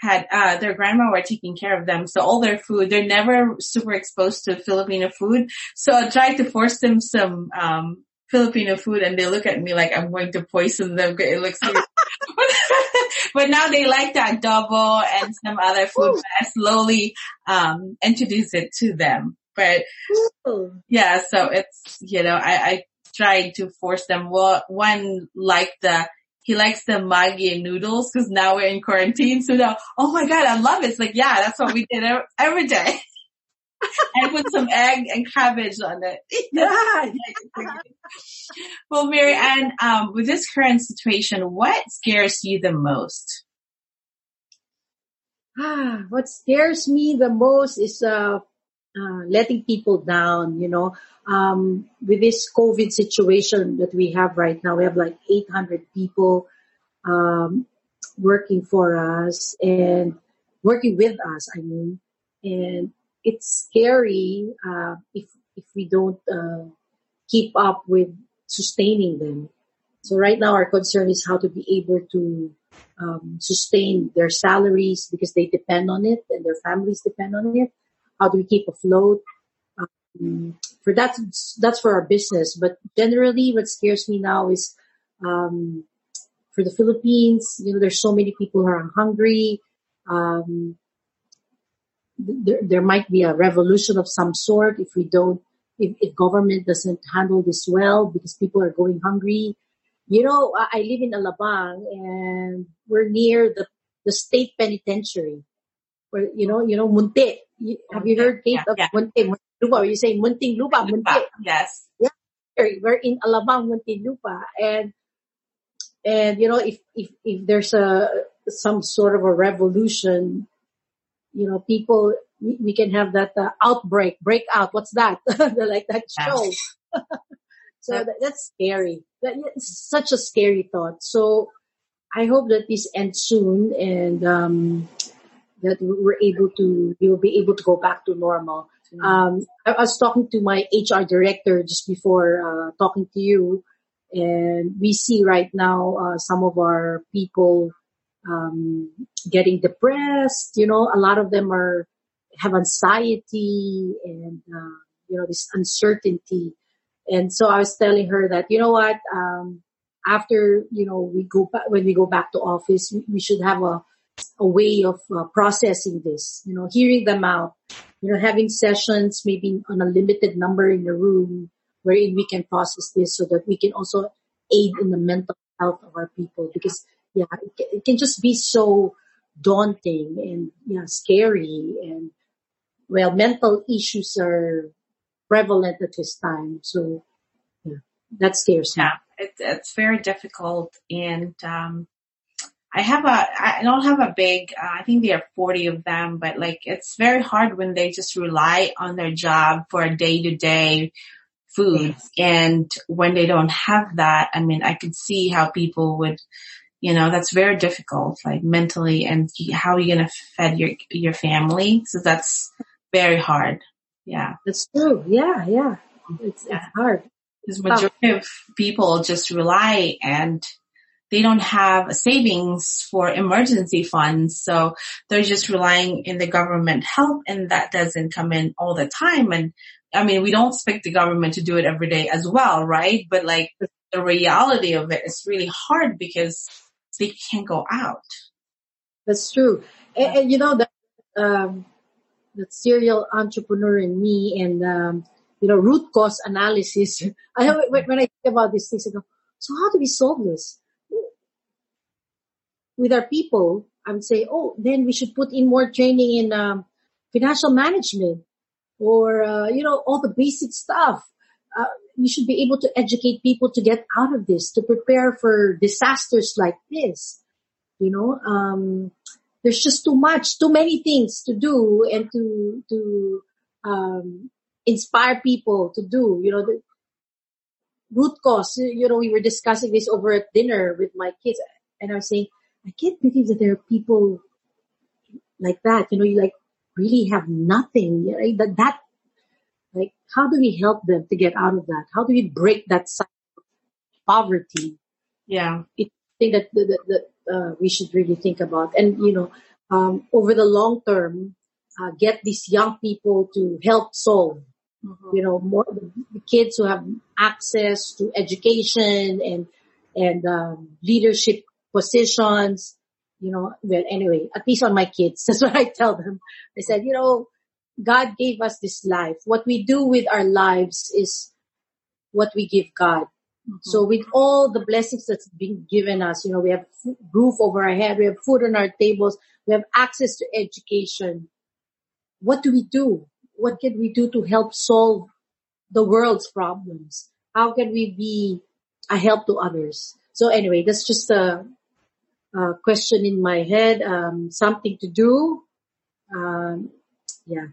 had uh their grandma were taking care of them. So all their food they're never super exposed to filipino food. So i tried to force them some um filipino food and they look at me like i'm going to poison them. It looks but now they like that double and some other food i slowly um introduce it to them. But yeah so it's you know i i tried to force them. Well one like the he likes the Maggi noodles because now we're in quarantine. So now, oh my God, I love it. It's like, yeah, that's what we did every day. and put some egg and cabbage on it. Yeah. well, Mary Ann, um, with this current situation, what scares you the most? Ah, what scares me the most is uh, uh, letting people down. You know, um, with this COVID situation that we have right now, we have like 800 people um, working for us and working with us. I mean, and it's scary uh, if if we don't uh, keep up with sustaining them. So right now, our concern is how to be able to um, sustain their salaries because they depend on it and their families depend on it. How do we keep afloat? Um, for that, that's for our business. But generally, what scares me now is, um, for the Philippines, you know, there's so many people who are hungry. Um, there, there might be a revolution of some sort if we don't, if, if government doesn't handle this well because people are going hungry. You know, I, I live in Alabang and we're near the, the state penitentiary where, you know, you know, Have you heard Kate yeah, of yeah. Munti? Lupa, you say Munting Lupa, Munti. Yes. Yeah. We're in Alabang, Muntinlupa. And, and, you know, if, if, if there's a, some sort of a revolution, you know, people, we, we can have that uh, outbreak, breakout. What's that? like that show. so that, that's scary. That, it's such a scary thought. So I hope that this ends soon and, um, that we're able to, will be able to go back to normal. Mm-hmm. Um, I, I, was talking to my HR director just before uh, talking to you, and we see right now uh, some of our people um, getting depressed. You know, a lot of them are have anxiety and uh, you know this uncertainty. And so I was telling her that you know what, um, after you know we go back when we go back to office, we, we should have a a way of uh, processing this, you know, hearing them out, you know, having sessions maybe on a limited number in the room wherein we can process this so that we can also aid in the mental health of our people because yeah, it, can just be so daunting and yeah, scary and well, mental issues are prevalent at this time. So yeah, that scares me. Yeah, it, it's very difficult and, um, I have a, I don't have a big, uh, I think there are 40 of them, but like it's very hard when they just rely on their job for a day to day food. And when they don't have that, I mean, I could see how people would, you know, that's very difficult, like mentally and how are you going to fed your, your family? So that's very hard. Yeah. That's true. Yeah. Yeah. It's, yeah. it's hard. Because majority of people just rely and they don't have savings for emergency funds. So they're just relying in the government help and that doesn't come in all the time. And I mean, we don't expect the government to do it every day as well, right? But like the reality of it is really hard because they can't go out. That's true. And, and you know, the, um, the serial entrepreneur in me and, um, you know, root cause analysis. I when I think about these things, I go, so how do we solve this? With our people, I would say, oh, then we should put in more training in um, financial management or, uh, you know, all the basic stuff. Uh, we should be able to educate people to get out of this, to prepare for disasters like this. You know, um, there's just too much, too many things to do and to, to, um, inspire people to do, you know, the root cause, you know, we were discussing this over at dinner with my kids and I was saying, I can't believe that there are people like that. You know, you like really have nothing. Right? That that like how do we help them to get out of that? How do we break that cycle of poverty? Yeah, it's thing that that, that uh, we should really think about. And you know, um, over the long term, uh, get these young people to help solve. Mm-hmm. You know, more the kids who have access to education and and um, leadership positions, you know, well, anyway, at least on my kids, that's what I tell them. I said, you know, God gave us this life. What we do with our lives is what we give God. Mm-hmm. So with all the blessings that's been given us, you know, we have roof over our head, we have food on our tables, we have access to education. What do we do? What can we do to help solve the world's problems? How can we be a help to others? So anyway, that's just a, uh, question in my head, um, something to do. Um, yeah.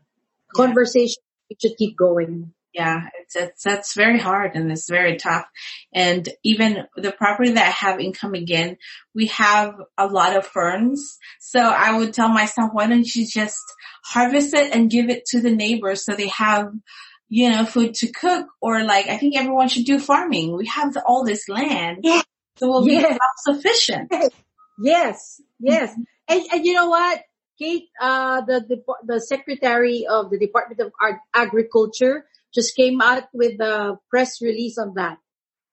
Conversation, we should keep going. Yeah, it's, it's, that's very hard and it's very tough. And even the property that I have in Again, we have a lot of ferns. So I would tell myself, why don't you just harvest it and give it to the neighbors so they have, you know, food to cook or like, I think everyone should do farming. We have all this land. Yeah. So we'll be self-sufficient. Yes, yes. Mm-hmm. And, and you know what, Kate, uh, the, the, the secretary of the Department of Agriculture just came out with a press release on that.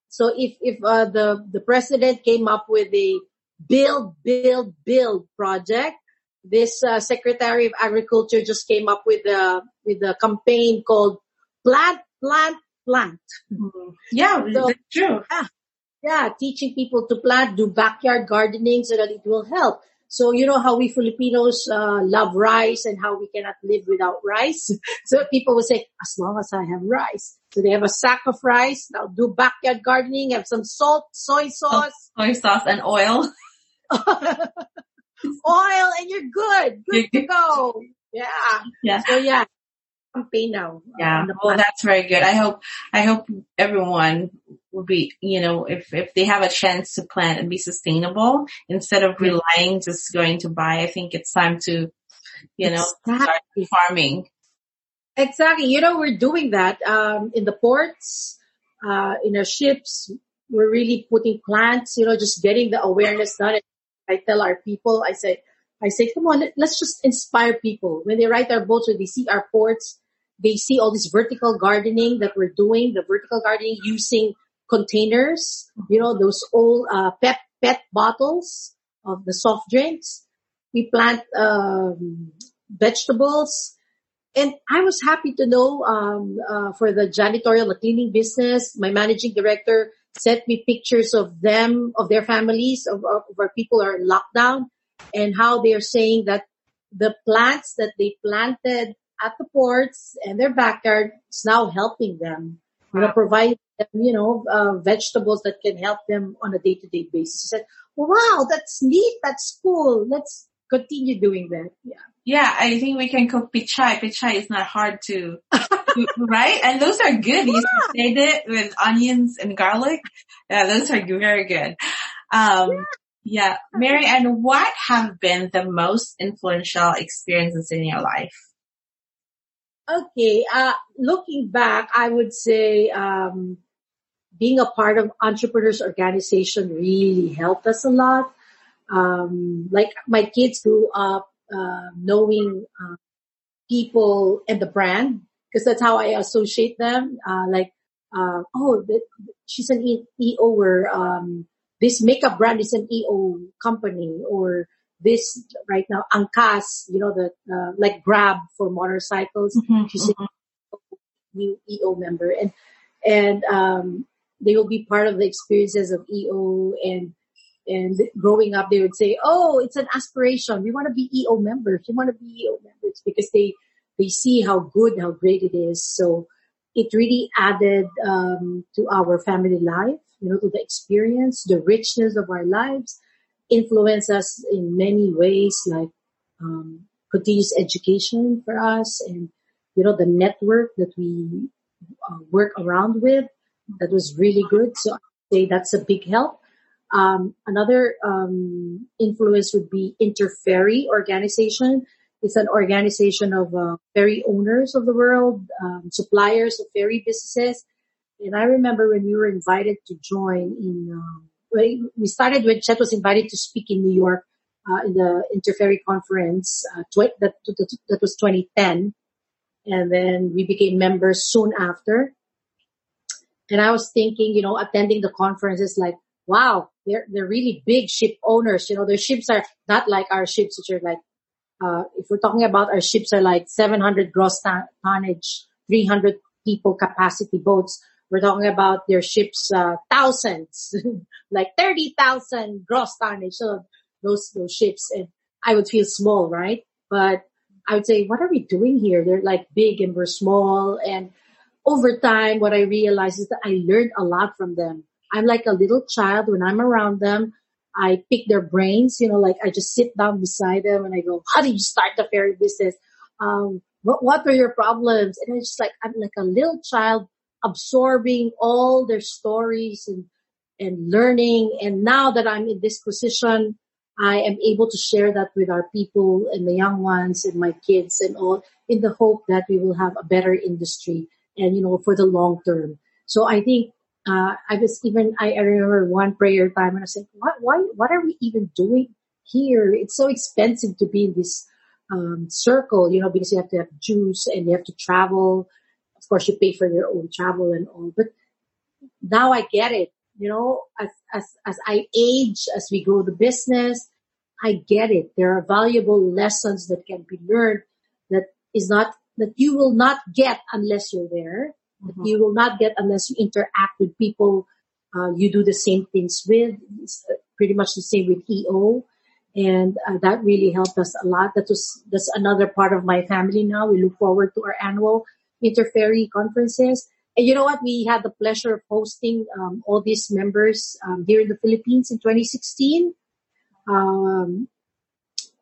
So if, if, uh, the, the president came up with a build, build, build project, this, uh, secretary of agriculture just came up with a, with a campaign called plant, plant, plant. Mm-hmm. Yeah, so, that's true. Yeah, yeah, teaching people to plant, do backyard gardening so that it will help. So you know how we Filipinos uh, love rice and how we cannot live without rice. so people will say, as long as I have rice. So they have a sack of rice. Now do backyard gardening. Have some salt, soy sauce, soy sauce, and oil. oil, and you're good. Good to go. Yeah. Yeah. So yeah, now. Yeah. Well, that's very good. I hope, I hope everyone will be, you know, if, if they have a chance to plant and be sustainable instead of relying just going to buy, I think it's time to, you know, exactly. start farming. Exactly. You know, we're doing that, um, in the ports, uh, in our ships. We're really putting plants, you know, just getting the awareness done. I tell our people, I say, I say, come on, let's just inspire people. When they ride our boats, when they see our ports, they see all this vertical gardening that we're doing, the vertical gardening using containers, you know, those old uh, pet pet bottles of the soft drinks. We plant um, vegetables, and I was happy to know um, uh, for the janitorial, the cleaning business, my managing director sent me pictures of them, of their families, of, of where people are in lockdown and how they're saying that the plants that they planted at the ports and their backyard is now helping them. You know, provide them, you know, uh, vegetables that can help them on a day-to-day basis. I said, wow, that's neat. That's cool. Let's continue doing that. Yeah. Yeah, I think we can cook pechay. Pechay is not hard to, right? And those are good. You said it with onions and garlic. Yeah, those are very good. Um, yeah. yeah. Mary Ann, what have been the most influential experiences in your life? Okay, uh, looking back, I would say, um, being a part of entrepreneurs organization really helped us a lot. Um, like my kids grew up, uh, knowing, uh, people and the brand because that's how I associate them. Uh, like, uh, oh, the, she's an EO or, um, this makeup brand is an EO company or, this right now, Angkas, you know, the, uh, like Grab for motorcycles. Mm-hmm, She's mm-hmm. a new EO member and, and, um, they will be part of the experiences of EO and, and growing up, they would say, "Oh, it's an aspiration. We want to be EO members. We want to be EO members because they they see how good, how great it is." So it really added um, to our family life, you know, to the experience, the richness of our lives, influence us in many ways, like um, continuous education for us, and you know the network that we uh, work around with. That was really good. So I say that's a big help. Um, another um, influence would be Interferry organization. It's an organization of uh, ferry owners of the world, um, suppliers of ferry businesses. And I remember when we were invited to join in um, we started when Chet was invited to speak in New York uh, in the Interferry conference. Uh, tw- that, that, that was 2010, and then we became members soon after. And I was thinking, you know, attending the conference is like, wow, they're they're really big ship owners. You know, their ships are not like our ships, which are like, uh, if we're talking about our ships are like 700 gross tonnage, 300 people capacity boats we're talking about their ships, uh, thousands, like 30,000 gross tonnage. So those, those ships and I would feel small, right? But I would say, what are we doing here? They're like big and we're small. And over time, what I realized is that I learned a lot from them. I'm like a little child when I'm around them. I pick their brains, you know, like I just sit down beside them and I go, how did you start the ferry business? Um, what, what were your problems? And it's just like, I'm like a little child absorbing all their stories and, and learning. And now that I'm in this position, I am able to share that with our people and the young ones and my kids and all in the hope that we will have a better industry and, you know, for the long term. So I think, uh, I was even, I, remember one prayer time and I said, what, why, what are we even doing here? It's so expensive to be in this, um, circle, you know, because you have to have juice and you have to travel of course, you pay for your own travel and all, but now I get it. You know, as, as, as I age, as we grow the business, I get it. There are valuable lessons that can be learned that is not, that you will not get unless you're there. Mm-hmm. you will not get unless you interact with people uh, you do the same things with. It's pretty much the same with EO. And uh, that really helped us a lot. That was, that's another part of my family now. We look forward to our annual interferry conferences. And you know what? We had the pleasure of hosting um, all these members um, here in the Philippines in 2016. Um,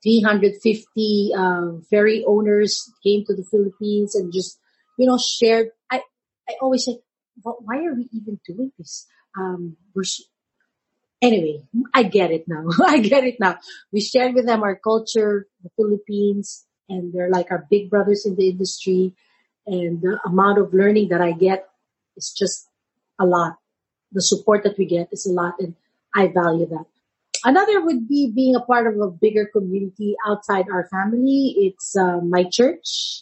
350 uh, ferry owners came to the Philippines and just, you know, shared. I, I always say, well, why are we even doing this? Um, we're, anyway, I get it now. I get it now. We shared with them our culture, the Philippines, and they're like our big brothers in the industry and the amount of learning that I get is just a lot. The support that we get is a lot and I value that. Another would be being a part of a bigger community outside our family. It's uh, my church.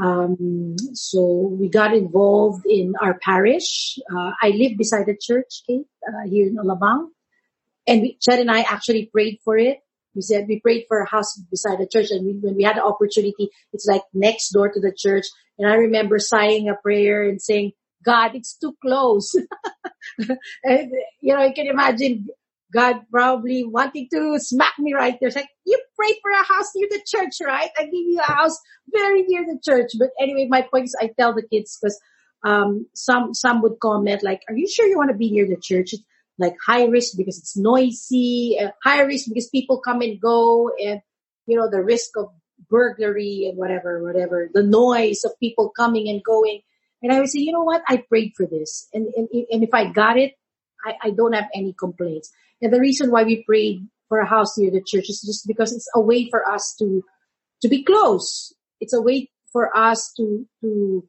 Um, so we got involved in our parish. Uh, I live beside the church, Kate, uh, here in Alabang. And we, Chet and I actually prayed for it we said we prayed for a house beside the church and we, when we had the opportunity, it's like next door to the church. And I remember sighing a prayer and saying, God, it's too close. and, you know, you can imagine God probably wanting to smack me right there. It's like, you pray for a house near the church, right? I give you a house very near the church. But anyway, my point is I tell the kids because, um, some, some would comment like, are you sure you want to be near the church? Like high risk because it's noisy, uh, high risk because people come and go and, you know, the risk of burglary and whatever, whatever, the noise of people coming and going. And I would say, you know what? I prayed for this. And, and, and if I got it, I, I don't have any complaints. And the reason why we prayed for a house near the church is just because it's a way for us to, to be close. It's a way for us to, to,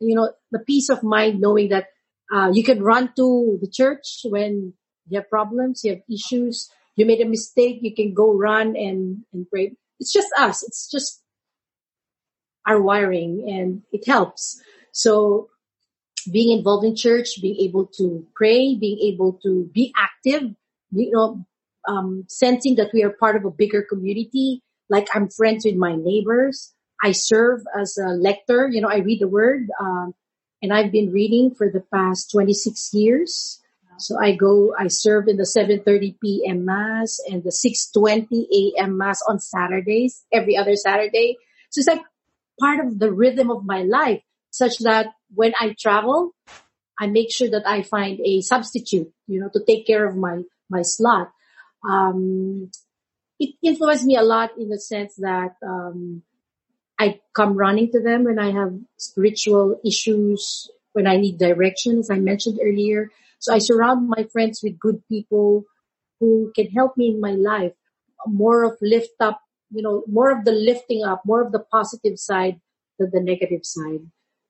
you know, the peace of mind knowing that, uh, you can run to the church when you have problems, you have issues, you made a mistake, you can go run and, and pray. It's just us. It's just our wiring and it helps. So being involved in church, being able to pray, being able to be active, you know, um, sensing that we are part of a bigger community. Like I'm friends with my neighbors. I serve as a lector. You know, I read the word, um, and I've been reading for the past 26 years. So I go, I serve in the 7.30 p.m. mass and the 6.20 a.m. mass on Saturdays, every other Saturday. So it's like part of the rhythm of my life such that when I travel, I make sure that I find a substitute, you know, to take care of my, my slot. Um, it influenced me a lot in the sense that, um, I come running to them when I have spiritual issues, when I need direction, as I mentioned earlier. So I surround my friends with good people who can help me in my life. More of lift up, you know, more of the lifting up, more of the positive side than the negative side.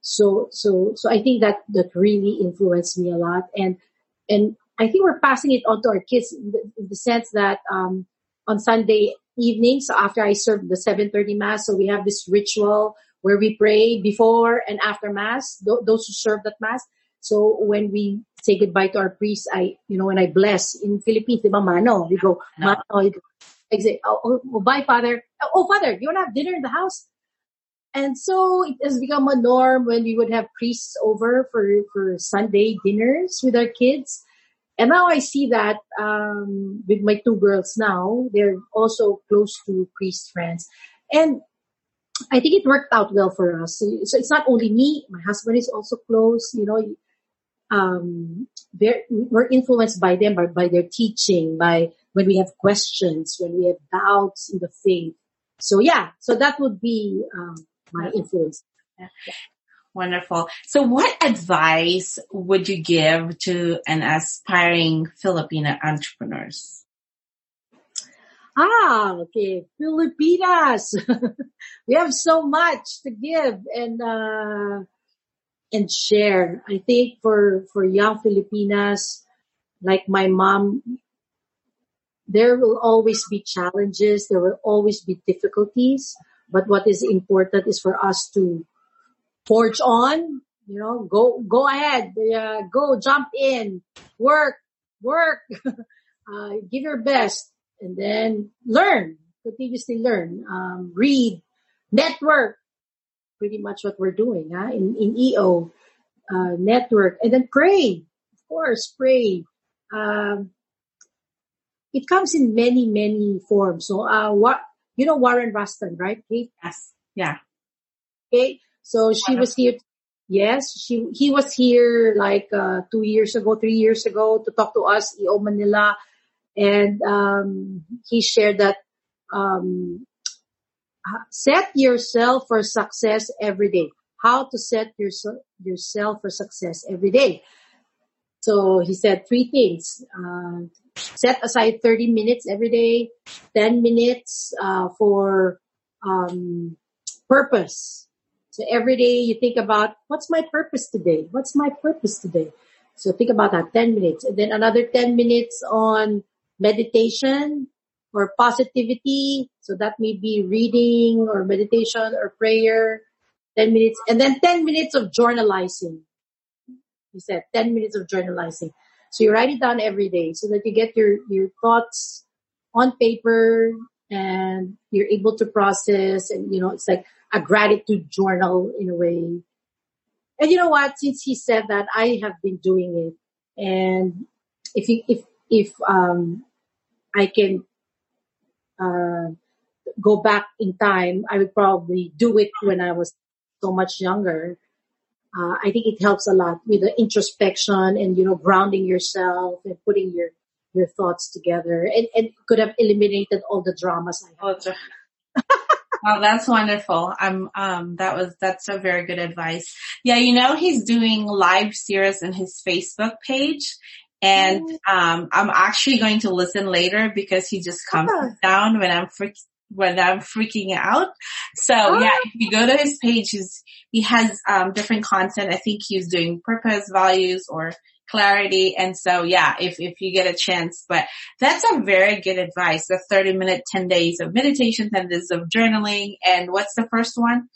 So, so, so I think that, that really influenced me a lot. And, and I think we're passing it on to our kids in the, in the sense that, um, on Sunday evening, so after I serve the 7.30 mass, so we have this ritual where we pray before and after mass, th- those who serve that mass. So when we say goodbye to our priest, I, you know, when I bless in Philippines, di ba, mano? We go, no. mano. I say, oh, oh, oh, bye, father. Oh, father, you want to have dinner in the house? And so it has become a norm when we would have priests over for, for Sunday dinners with our kids. And now I see that um, with my two girls now, they're also close to priest friends. And I think it worked out well for us. So, so it's not only me, my husband is also close, you know, um, we're influenced by them, by, by their teaching, by when we have questions, when we have doubts in the faith. So yeah, so that would be, um, my influence. Yeah. Wonderful. So what advice would you give to an aspiring Filipina entrepreneurs? Ah, okay. Filipinas. we have so much to give and, uh, and share. I think for, for young Filipinas, like my mom, there will always be challenges. There will always be difficulties. But what is important is for us to forge on, you know, go, go ahead, uh, go jump in, work, work, uh, give your best and then learn, continuously learn, um, read, network, pretty much what we're doing, huh? in, in EO, uh, network and then pray, of course, pray. Um, it comes in many, many forms. So, uh, what, you know Warren Rustand, right? Yes. Yeah. Okay. So she was here. Yes, she he was here like uh, two years ago, three years ago to talk to us, EO Manila, and um, he shared that um, set yourself for success every day. How to set yourself yourself for success every day. So he said three things. Uh, set aside 30 minutes every day, 10 minutes uh, for um, purpose. So every day you think about what's my purpose today? What's my purpose today? So think about that 10 minutes and then another 10 minutes on meditation or positivity. So that may be reading or meditation or prayer, 10 minutes and then 10 minutes of journalizing. You said 10 minutes of journalizing. So you write it down every day so that you get your, your thoughts on paper and you're able to process and, you know, it's like a gratitude journal in a way. And you know what? Since he said that, I have been doing it. And if you, if, if, um, I can, uh, go back in time, I would probably do it when I was so much younger. Uh, I think it helps a lot with the introspection and, you know, grounding yourself and putting your, your thoughts together and, and could have eliminated all the dramas I had. Oh, that's wonderful. I'm, um, that was, that's a very good advice. Yeah, you know, he's doing live series in his Facebook page and, mm. um, I'm actually going to listen later because he just comes down when I'm freak, when I'm freaking out. So oh. yeah, if you go to his page, he's, he has, um, different content. I think he's doing purpose, values, or clarity. And so yeah, if, if you get a chance, but that's a very good advice. The 30 minute, 10 days of meditation, 10 days of journaling. And what's the first one?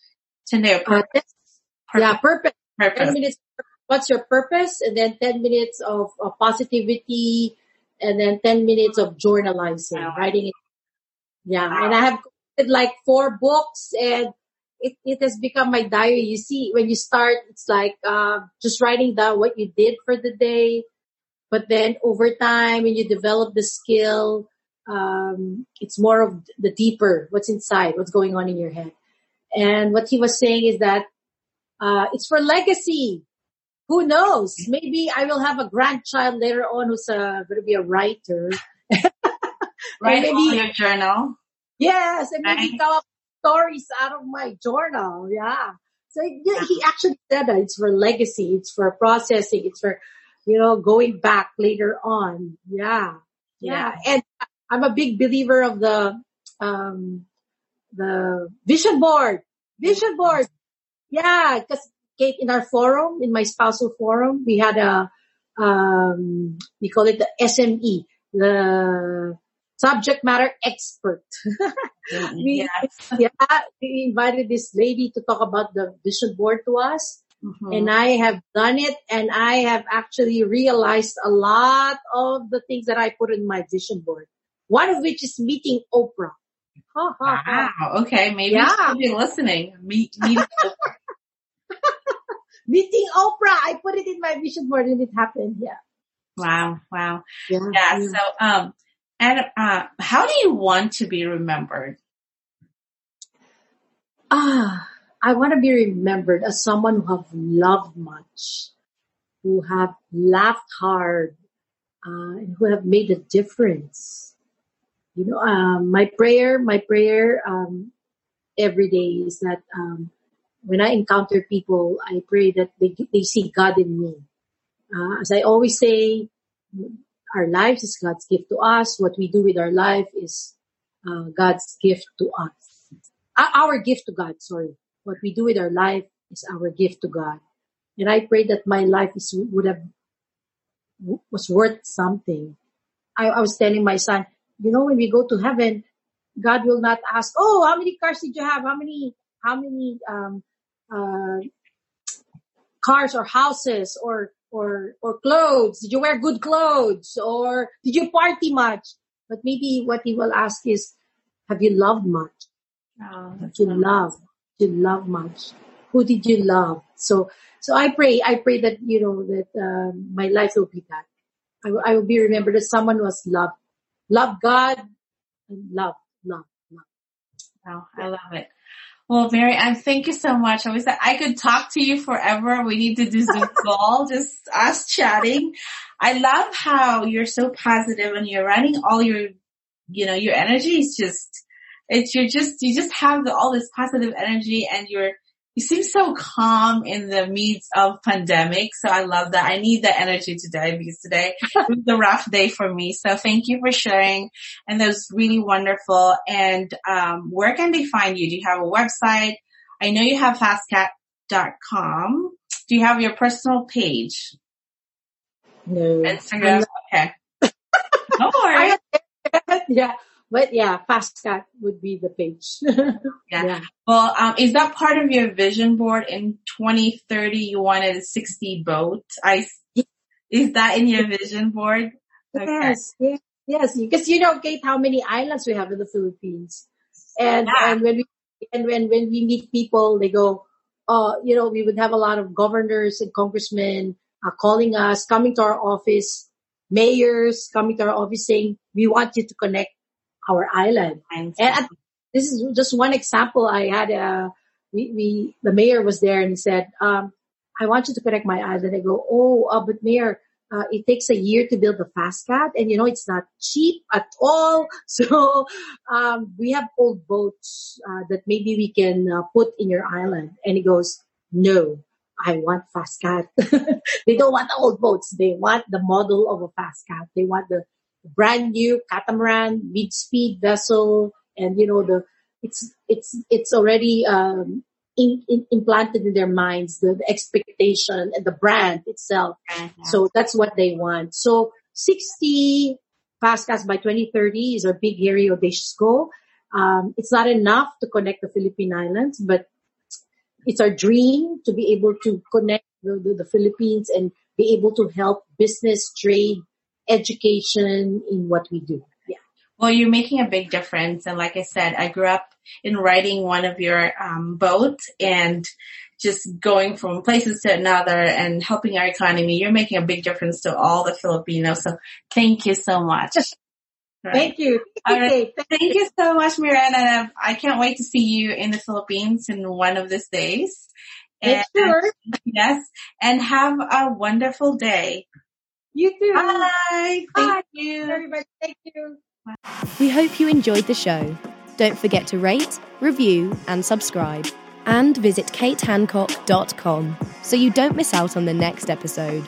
10 day of purpose. Uh, purpose. Yeah, purpose. purpose. 10 minutes. What's your purpose? And then 10 minutes of, of positivity and then 10 minutes of journalizing, wow. writing it. Yeah. Wow. And I have like four books and it, it has become my diary. You see, when you start, it's like, uh, just writing down what you did for the day. But then over time, when you develop the skill, um, it's more of the deeper, what's inside, what's going on in your head. And what he was saying is that, uh, it's for legacy. Who knows? Maybe I will have a grandchild later on who's uh, going to be a writer. Write maybe, your journal. Yes, and maybe right stories out of my journal. Yeah. So yeah, he actually said that it's for legacy, it's for processing, it's for, you know, going back later on. Yeah. Yeah. yeah. And I'm a big believer of the, um, the vision board, vision board. Yeah. Cause Kate, in our forum, in my spousal forum, we had a, um, we call it the SME, the subject matter expert. we, yes. yeah, we invited this lady to talk about the vision board to us. Mm-hmm. And I have done it and I have actually realized a lot of the things that I put in my vision board. One of which is meeting Oprah. Ha, ha, wow. Okay. Maybe yeah. she'll be listening. Meet, meeting Oprah. meeting Oprah. I put it in my vision board and it happened. Yeah. Wow. Wow. Yeah. yeah. So, um, and uh, how do you want to be remembered? Ah, I want to be remembered as someone who have loved much, who have laughed hard, uh, and who have made a difference. You know, um, my prayer, my prayer um, every day is that um, when I encounter people, I pray that they they see God in me. Uh, as I always say, our lives is God's gift to us. What we do with our life is uh, God's gift to us. Uh, our gift to God, sorry. What we do with our life is our gift to God. And I pray that my life is, would have, was worth something. I, I was telling my son, you know, when we go to heaven, God will not ask, oh, how many cars did you have? How many, how many, um, uh, cars or houses or or or clothes? Did you wear good clothes? Or did you party much? But maybe what he will ask is, have you loved much? Oh, did you love? Did you love much? Who did you love? So so I pray I pray that you know that um, my life will be that. I, I will be remembered as someone who has loved, love God, and love, love, love. Wow, I love it. Well, Mary Ann, thank you so much. I was like, I could talk to you forever. We need to do Zoom call, just us chatting. I love how you're so positive and you're running all your, you know, your energy is just, it's, you're just, you just have the, all this positive energy and you're, you seem so calm in the midst of pandemic. So I love that. I need that energy today because today was a rough day for me. So thank you for sharing. And that was really wonderful. And, um, where can they find you? Do you have a website? I know you have fastcat.com. Do you have your personal page? No. Instagram? Okay. No worries. yeah. But yeah, FastCat would be the page. yeah. yeah. Well, um, is that part of your vision board in 2030? You wanted a 60 boat. I, is that in your vision board? Okay. Yes, yes, yes. Because you know, Kate, how many islands we have in the Philippines. And, yeah. and when we, and when, when we meet people, they go, uh, you know, we would have a lot of governors and congressmen uh, calling us, coming to our office, mayors coming to our office saying, we want you to connect our island. And at, this is just one example. I had a, we, we, the mayor was there and he said, um, I want you to connect my island. I go, oh, uh, but mayor, uh, it takes a year to build the FastCat and you know, it's not cheap at all. So, um, we have old boats, uh, that maybe we can uh, put in your island. And he goes, no, I want FastCat. they don't want the old boats. They want the model of a FastCat. They want the brand new catamaran, mid-speed vessel, and you know the it's it's it's already um, in, in, implanted in their minds the, the, expectation and the brand itself. Mm-hmm. So that's what they want. So 60 FastCats by 2030 is our big, hairy, audacious goal. Um, it's not enough to connect the Philippine Islands, but it's our dream to be able to connect the, the, the Philippines and be able to help business, trade, education in what we do. Yeah. Well, you're making a big difference. And like I said, I grew up in riding one of your um, boats and just going from places to another and helping our economy. You're making a big difference to all the Filipinos. So thank you so much. Right. Thank you. Right. Thank, Thank you so much, Miranda. I can't wait to see you in the Philippines in one of these days. And, sure. Yes. And have a wonderful day. You too. Bye. Thank Bye. you. Everybody, thank you. We hope you enjoyed the show. Don't forget to rate, review, and subscribe. And visit katehancock.com so you don't miss out on the next episode.